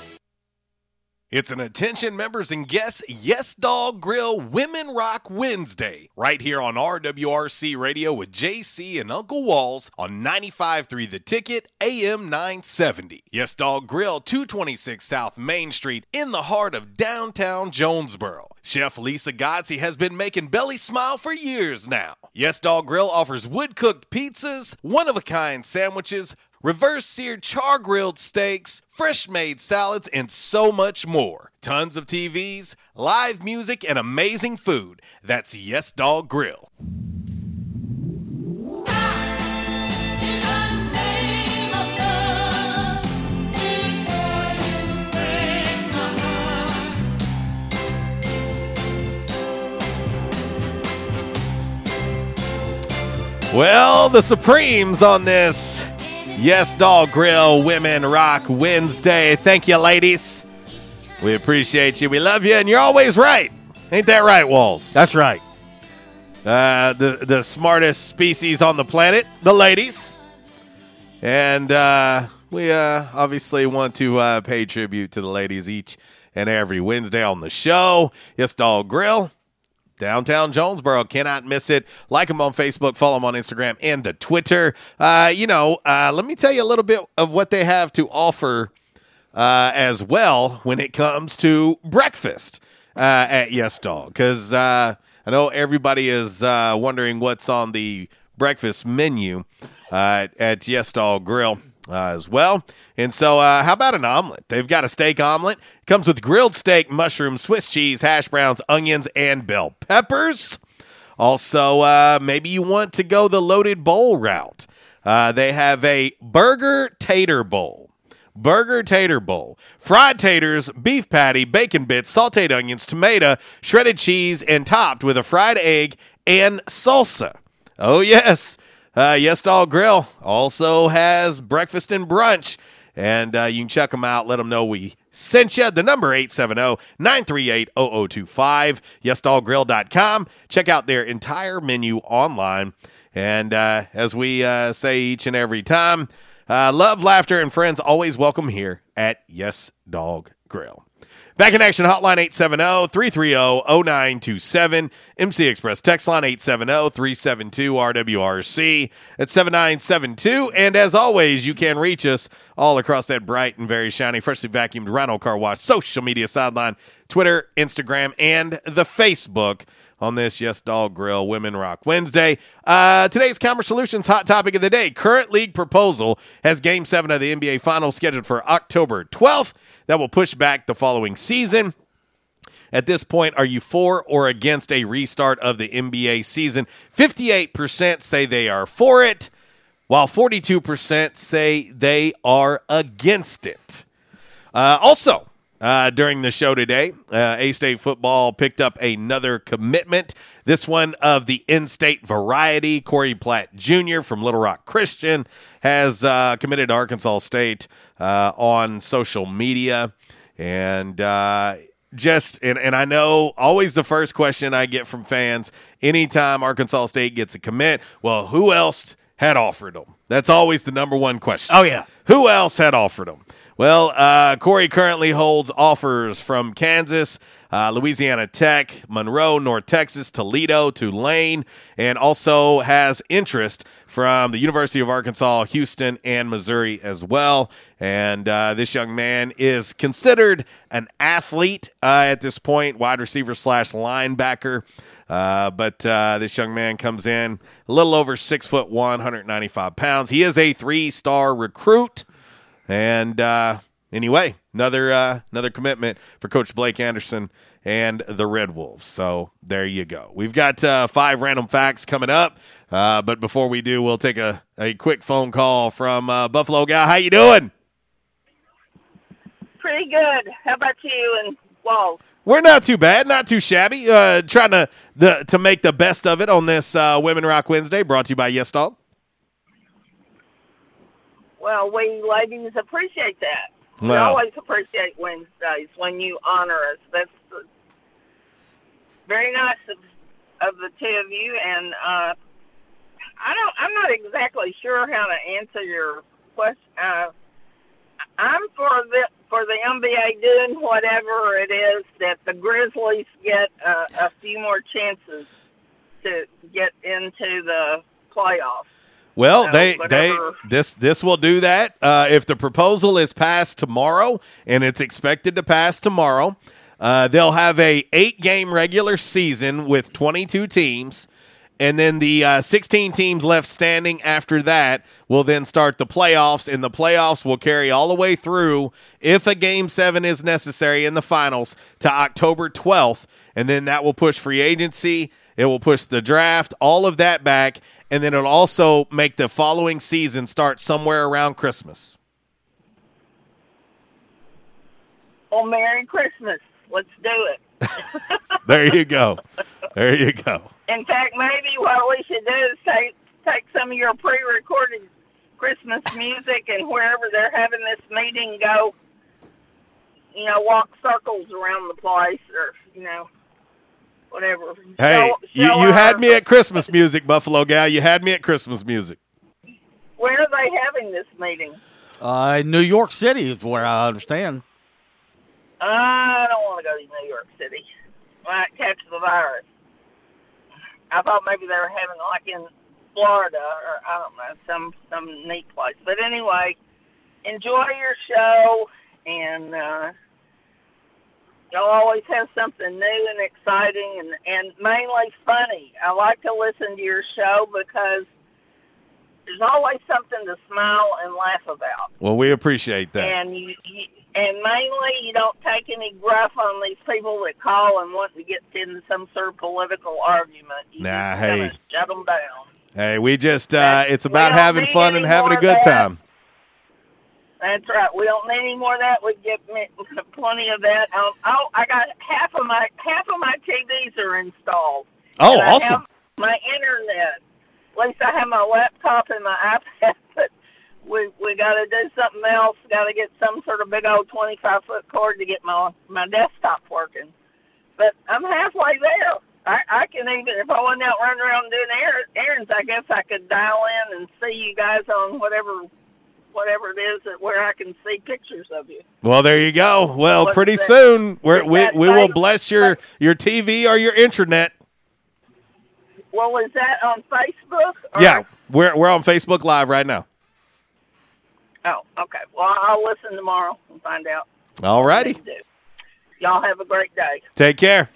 It's an attention members and guests Yes Dog Grill Women Rock Wednesday right here on RWRC Radio with JC and Uncle Walls on 95.3 The Ticket AM 970. Yes Dog Grill 226 South Main Street in the heart of downtown Jonesboro. Chef Lisa Godsey has been making Belly smile for years now. Yes Dog Grill offers wood cooked pizzas, one of a kind sandwiches, reverse seared char grilled steaks, fresh made salads, and so much more. Tons of TVs, live music, and amazing food. That's Yes Dog Grill. Well, the Supremes on this Yes Dog Grill Women Rock Wednesday. Thank you, ladies. We appreciate you. We love you, and you're always right. Ain't that right, Walls? That's right. Uh, the the smartest species on the planet, the ladies, and uh, we uh, obviously want to uh, pay tribute to the ladies each and every Wednesday on the show. Yes, Dog Grill, downtown Jonesboro. Cannot miss it. Like them on Facebook, follow them on Instagram and the Twitter. Uh, you know, uh, let me tell you a little bit of what they have to offer uh, as well when it comes to breakfast uh, at Yes Dog. Because uh, I know everybody is uh, wondering what's on the breakfast menu at Yes Dog Grill uh, as well. And so, uh, how about an omelet? They've got a steak omelet. Comes with grilled steak, mushrooms, Swiss cheese, hash browns, onions, and bell peppers. Also, uh, maybe you want to go the loaded bowl route. Uh, they have a burger tater bowl. Burger tater bowl. Fried taters, beef patty, bacon bits, sauteed onions, tomato, shredded cheese, and topped with a fried egg and salsa. Oh, yes. Uh, yes Dog Grill also has breakfast and brunch. And uh, you can check them out. Let them know we sent you. The number 870-938-0025. YesDogGrill.com. Check out their entire menu online. And uh, as we uh, say each and every time, uh, love, laughter, and friends always welcome here at Yes Dog Grill. Back in action, hotline 870-330-0927. MC Express text line 870-372-RWRC at 7972. And as always, you can reach us all across that bright and very shiny, freshly vacuumed Rhino Car Wash social media sideline, Twitter, Instagram, and the Facebook on this Yes Dog Grill Women Rock Wednesday. Uh, today's Commerce Solutions hot topic of the day. Current league proposal has game seven of the NBA Finals scheduled for October 12th. That will push back the following season. At this point, are you for or against a restart of the NBA season? 58% say they are for it, while 42% say they are against it. Uh, also, uh, during the show today, uh, A State football picked up another commitment. This one of the in state variety. Corey Platt Jr. from Little Rock Christian has uh, committed to Arkansas State uh, on social media. And uh, just, and, and I know always the first question I get from fans anytime Arkansas State gets a commit, well, who else had offered them? That's always the number one question. Oh, yeah. Who else had offered them? Well, uh, Corey currently holds offers from Kansas, uh, Louisiana Tech, Monroe, North Texas, Toledo, Tulane, and also has interest from the University of Arkansas, Houston, and Missouri as well. And uh, this young man is considered an athlete uh, at this point, wide receiver slash linebacker. Uh, but uh, this young man comes in a little over six foot one, 195 pounds. He is a three star recruit. And uh, anyway, another uh, another commitment for Coach Blake Anderson and the Red Wolves. So there you go. We've got uh, five random facts coming up. Uh, but before we do, we'll take a, a quick phone call from uh, Buffalo guy. How you doing? Pretty good. How about you and Walls? We're not too bad, not too shabby. Uh, trying to the to make the best of it on this uh, Women Rock Wednesday, brought to you by Yes Dog. Well, we ladies appreciate that. We always appreciate Wednesdays when you honor us. That's very nice of, of the two of you. And uh, I don't. I'm not exactly sure how to answer your question. Uh, I'm for the for the NBA doing whatever it is that the Grizzlies get uh, a few more chances to get into the playoffs. Well, they whatever- they this this will do that. Uh, if the proposal is passed tomorrow, and it's expected to pass tomorrow, uh, they'll have a eight game regular season with twenty two teams, and then the uh, sixteen teams left standing after that will then start the playoffs, and the playoffs will carry all the way through if a game seven is necessary in the finals to October twelfth, and then that will push free agency. It will push the draft, all of that back, and then it'll also make the following season start somewhere around Christmas. Well, Merry Christmas. Let's do it. There you go. There you go. In fact, maybe what we should do is take take some of your pre-recorded Christmas music and wherever they're having this meeting, go, you know, walk circles around the place, or you know, whatever. Hey, Show- you, you our- had me at Christmas music, Buffalo Gal. You had me at Christmas music. Where are they having this meeting? Uh, New York City is where I understand. I don't want to go to New York City. Might catch the virus. I thought maybe they were having it like in Florida or I don't know some some neat place. But anyway, enjoy your show and uh, you'll always have something new and exciting and and mainly funny. I like to listen to your show because there's always something to smile and laugh about. Well, we appreciate that. And you, you and mainly you don't take any gruff on these people that call and want to get into some sort of political argument. You Nah, just hey. shut them down. Hey, we just, uh, it's about having fun and having a good time. That's right. We don't need any more of that. We get plenty of that. Um, oh, I got half of my half of my TVs are installed. Oh, awesome. my internet. At least I have my laptop and my iPad. But we we got to do something else. Got to get some sort of big old twenty five foot cord to get my my desktop working. But I'm halfway there. I, I can even if I wasn't out running around doing er- errands, I guess I could dial in and see you guys on whatever whatever it is that where I can see pictures of you. Well, there you go. Well, What's pretty that? soon we that we will bless your your TV or your internet. Well, is that on Facebook? Or- Yeah, we're we're on Facebook Live right now. Oh, okay. Well, I'll listen tomorrow and find out. All righty. Y'all have a great day. take care.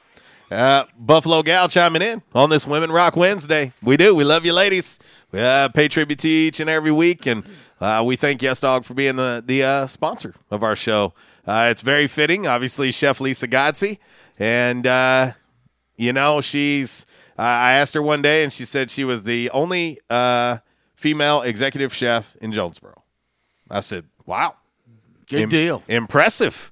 Uh, Buffalo Gal chiming in on this Women Rock Wednesday. We do. We love you, ladies. We uh, pay tribute to you each and every week, and uh, we thank Yes Dog for being the the uh, sponsor of our show. Uh, it's very fitting. Obviously, Chef Lisa Gotzi, and uh, you know she's. Uh, I asked her one day, and she said she was the only uh, female executive chef in Jonesboro. I said, "Wow, Good deal. impressive."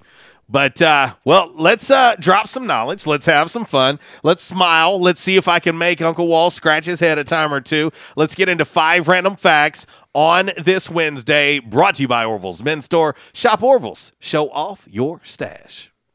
But uh, well, let's uh, drop some knowledge. Let's have some fun. Let's smile. Let's see if I can make Uncle Wall scratch his head a time or two. Let's get into five random facts on this Wednesday. Brought to you by Orville's Men's Store. Shop Orville's. Show off your stash.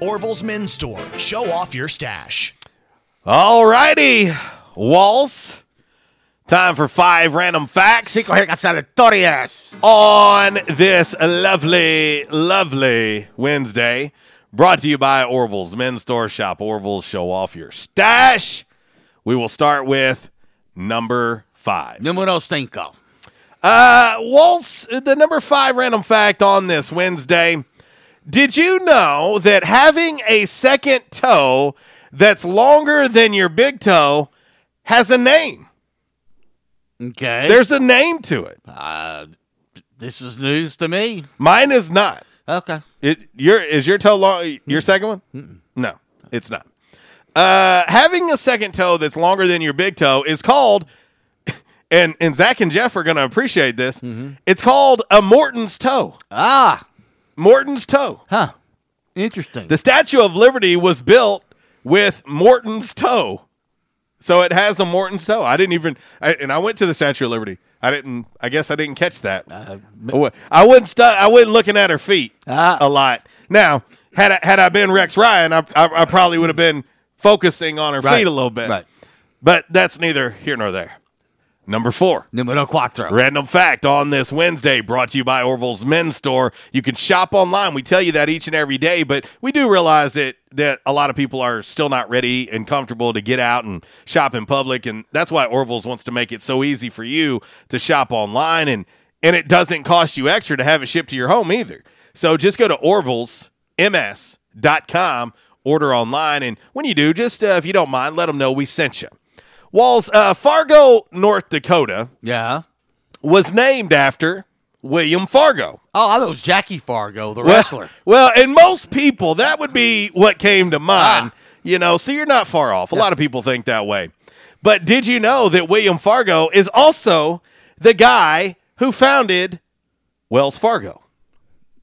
Orville's Men's Store. Show off your stash. All righty, Walls. Time for five random facts. On this lovely, lovely Wednesday, brought to you by Orville's Men's Store Shop. Orville's show off your stash. We will start with number five. Numero cinco. Uh, Walls, the number five random fact on this Wednesday. Did you know that having a second toe that's longer than your big toe has a name? Okay. There's a name to it. Uh, this is news to me. Mine is not. Okay. It your is your toe long? Your second one? No, it's not. Uh, having a second toe that's longer than your big toe is called, and and Zach and Jeff are going to appreciate this. It's called a Morton's toe. Ah, Morton's toe. Huh. Interesting. The Statue of Liberty was built with Morton's toe. So it has a Morton's toe. I didn't even, I, and I went to the Statue of Liberty. I didn't. I guess I didn't catch that. Uh, I wa- I wasn't. Stu- I wasn't looking at her feet ah. a lot. Now, had I, had I been Rex Ryan, I, I, I probably would have been focusing on her Right. feet a little bit. Right. But that's neither here nor there. Number four. Numero cuatro. Random fact on this Wednesday, brought to you by Orville's Men's Store. You can shop online. We tell you that each and every day, but we do realize that that a lot of people are still not ready and comfortable to get out and shop in public, and that's why Orville's wants to make it so easy for you to shop online, and and it doesn't cost you extra to have it shipped to your home either. So just go to orvillesms.com, order online, and when you do, just uh, if you don't mind, let them know we sent you. Walls, uh, Fargo, North Dakota Yeah. was named after William Fargo. Oh, I thought it was Jackie Fargo, the Well- wrestler. Well, and most people, that would be what came to mind. You know, so you're not far off. A lot of people think that way. But did you know that William Fargo is also the guy who founded Wells Fargo?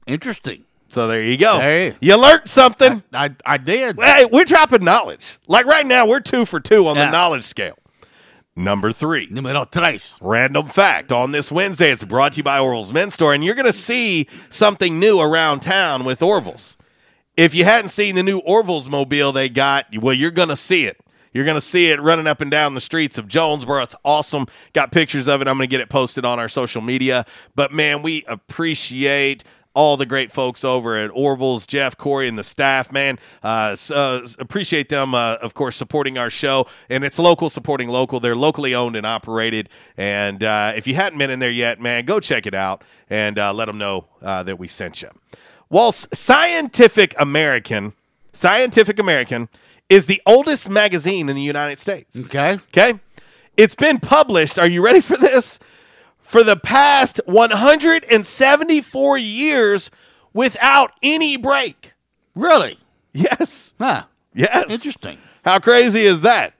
Interesting. So there you go. Hey. You learned something. I, I did. Hey, we're dropping knowledge. Like right now, we're two for two on Yeah. the knowledge scale. Number three. Numero tres. Random fact on this Wednesday. It's brought to you by Orville's Men's Store, and you're going to see something new around town with Orville's. If you hadn't seen the new Orville's mobile they got, well, you're going to see it. You're going to see it running up and down the streets of Jonesboro. It's awesome. Got pictures of it. I'm going to get it posted on our social media. But man, we appreciate all the great folks over at Orville's, Jeff, Corey, and the staff. Man, uh, uh, appreciate them, uh, of course, supporting our show. And it's local supporting local. They're locally owned and operated. And uh, if you hadn't been in there yet, man, go check it out and uh, let them know uh, that we sent you. Well, Scientific American, Scientific American is the oldest magazine in the United States. Okay. Okay. It's been published. Are you ready for this? For the past 174 years without any break. Really? Yes. Huh. Yes. Interesting. How crazy is that?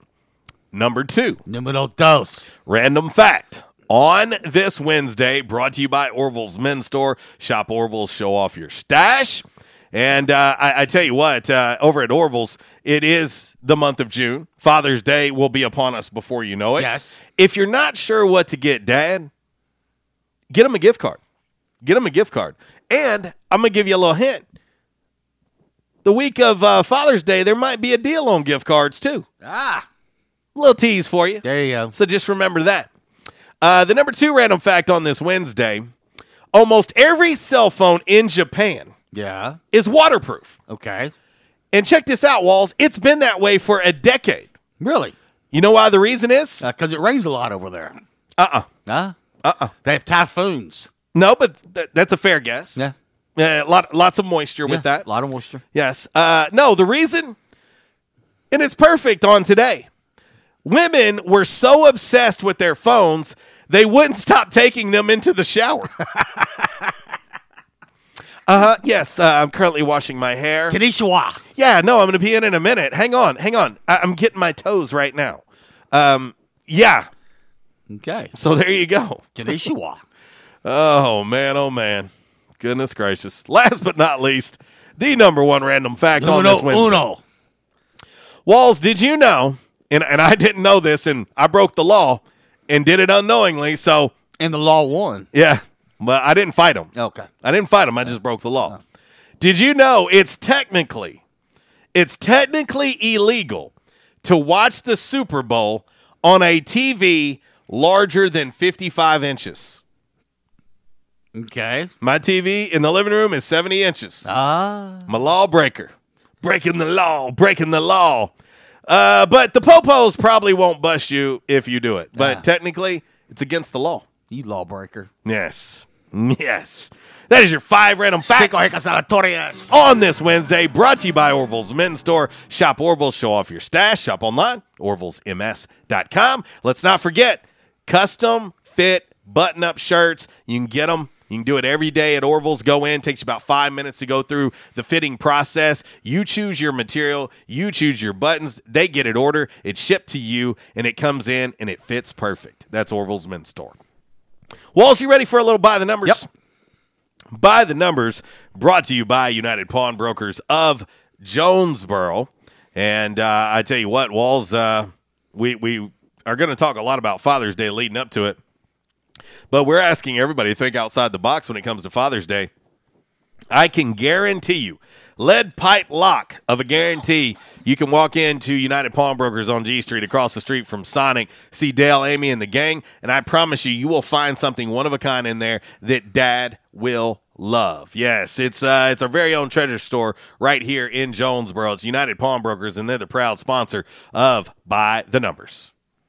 Number two. Numero dos. Random fact. On this Wednesday, brought to you by Orville's Men's Store. Shop Orville's, show off your stash. And uh, I, I tell you what, uh, over at Orville's, it is the month of June. Father's Day will be upon us before you know it. Yes. If you're not sure what to get dad, get him a gift card. Get him a gift card. And I'm going to give you a little hint. The week of uh, Father's Day, there might be a deal on gift cards too. Ah. little tease for you. There you go. So just remember that. Uh, the number two random fact on this Wednesday almost every cell phone in Japan Yeah. is waterproof. Okay. And check this out, Walls. It's been that way for a decade. Really? You know why the reason is? Because it rains a lot over there. Uh uh Huh? Uh uh They have typhoons. No, but th- that's a fair guess. Yeah. Uh, lot, lots of moisture with Yeah, that. A lot of moisture. Yes. Uh, no, the reason, and it's perfect on today. Women were so obsessed with their phones, they wouldn't stop taking them into the shower. uh. Yes, uh, I'm currently washing my hair. Konnichiwa. Yeah, no, I'm going to be in in a minute. Hang on, hang on. I- I'm getting my toes right now. Um, yeah. Okay. So there you go. Konnichiwa. Oh man, oh man. Goodness gracious. Last but not least, the number one random fact on Uno, this Wednesday. uno. Walls, did you know? And and I didn't know this, and I broke the law and did it unknowingly. So And the law won. yeah, but I didn't fight him. Okay. I didn't fight him. I just broke the law. Oh. Did you know it's technically it's technically illegal to watch the Super Bowl on a TV larger than 55 inches? Okay. My TV in the living room is 70 inches. Ah. I'm a lawbreaker. Breaking the law, breaking the law. Uh, but the popos probably won't bust you if you do it. But Ah. technically, it's against the law. You lawbreaker. Yes. Yes. That is your five random facts Cinco hijas aleatorias. on this Wednesday, brought to you by Orville's Men's Store. Shop Orville, show off your stash. Shop online, orvillesms.com. Let's not forget, custom fit button up shirts. You can get them. You can do it every day at Orville's. Go in, takes you about five minutes to go through the fitting process. You choose your material, you choose your buttons. They get it ordered, it's shipped to you, and it comes in and it fits perfect. That's Orville's Men's Store. Walls, you ready for a little by the numbers? Yep. By the numbers, brought to you by United Pawnbrokers of Jonesboro. And uh, I tell you what, Walls, uh, we, we are going to talk a lot about Father's Day leading up to it. But we're asking everybody to think outside the box when it comes to Father's Day. I can guarantee you, lead pipe lock of a guarantee. You can walk into United Pawnbrokers on G Street across the street from Sonic, see Dale, Amy, and the gang, and I promise you, you will find something one of a kind in there that Dad will love. Yes, it's uh, it's our very own treasure store right here in Jonesboro. It's United Pawnbrokers, and they're the proud sponsor of By the Numbers.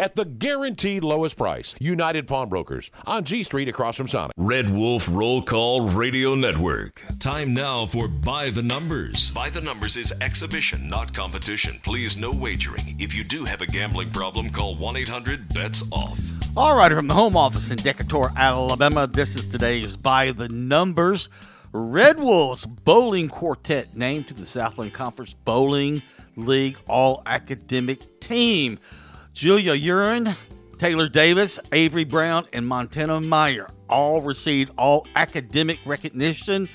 at the guaranteed lowest price. United Pawnbrokers on G Street across from Sonic. Red Wolf Roll Call Radio Network. Time now for By the Numbers. By the Numbers is exhibition, not competition. Please, no wagering. If you do have a gambling problem, call 1 800 BETS OFF. All right, from the home office in Decatur, Alabama, this is today's By the Numbers. Red Wolves Bowling Quartet named to the Southland Conference Bowling League All Academic Team. Julia Urin, Taylor Davis, Avery Brown, and Montana Meyer all received all academic recognition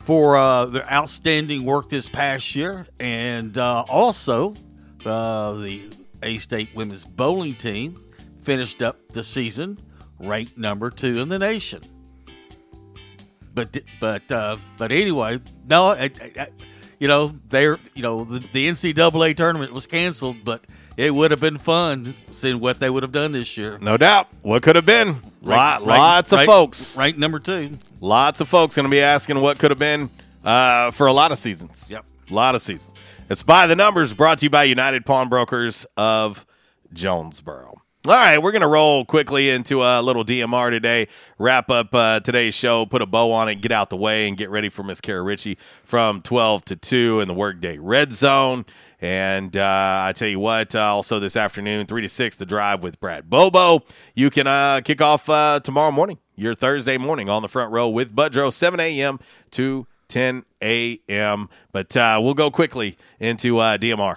for uh, their outstanding work this past year. And uh, also, uh, the A State women's bowling team finished up the season ranked number two in the nation. But but uh, but anyway, no, I, I, you know they're you know the, the NCAA tournament was canceled, but it would have been fun seeing what they would have done this year. No doubt. What could have been? Lot, lots of folks. Ranked number two. Lots of folks going to be asking what could have been uh, for a lot of seasons. Yep. A lot of seasons. It's by the numbers brought to you by United Pawnbrokers of Jonesboro. All right, we're going to roll quickly into a little DMR today, wrap up uh, today's show, put a bow on it, get out the way, and get ready for Miss Kara Ritchie from 12 to 2 in the Workday Red Zone. And uh, I tell you what, uh, also this afternoon, 3 to 6, the drive with Brad Bobo. You can uh, kick off uh, tomorrow morning, your Thursday morning on the front row with Budrow, 7 a.m. to 10 a.m. But uh, we'll go quickly into uh, DMR.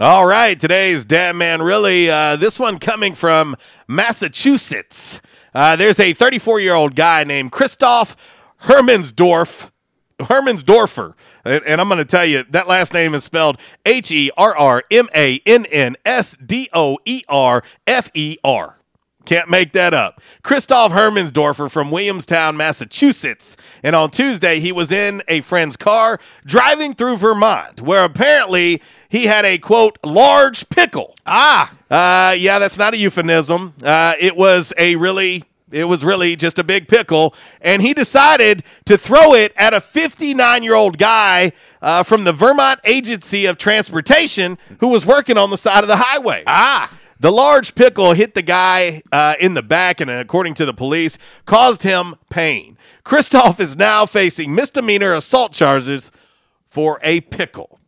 All right, today's Damn Man Really. Uh, this one coming from Massachusetts. Uh, there's a 34 year old guy named Christoph Hermansdorf. Herrmannsdoerfer. And, and I'm going to tell you that last name is spelled H E R R M A N N S D O E R F E R. Can't make that up. Christoph Herrmannsdoerfer from Williamstown, Massachusetts. And on Tuesday, he was in a friend's car driving through Vermont, where apparently he had a quote, large pickle. Ah. Uh, yeah, that's not a euphemism. Uh, it was a really. It was really just a big pickle, and he decided to throw it at a 59 year old guy uh, from the Vermont Agency of Transportation who was working on the side of the highway. Ah. The large pickle hit the guy uh, in the back and, according to the police, caused him pain. Christoph is now facing misdemeanor assault charges for a pickle.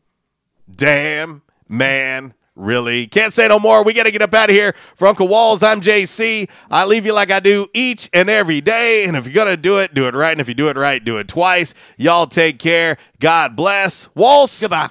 Damn, man, really. Can't say no more. We got to get up out of here. For Uncle Walls, I'm JC. I leave you like I do each and every day. And if you're going to do it, do it right. And if you do it right, do it twice. Y'all take care. God bless. Walls. Goodbye.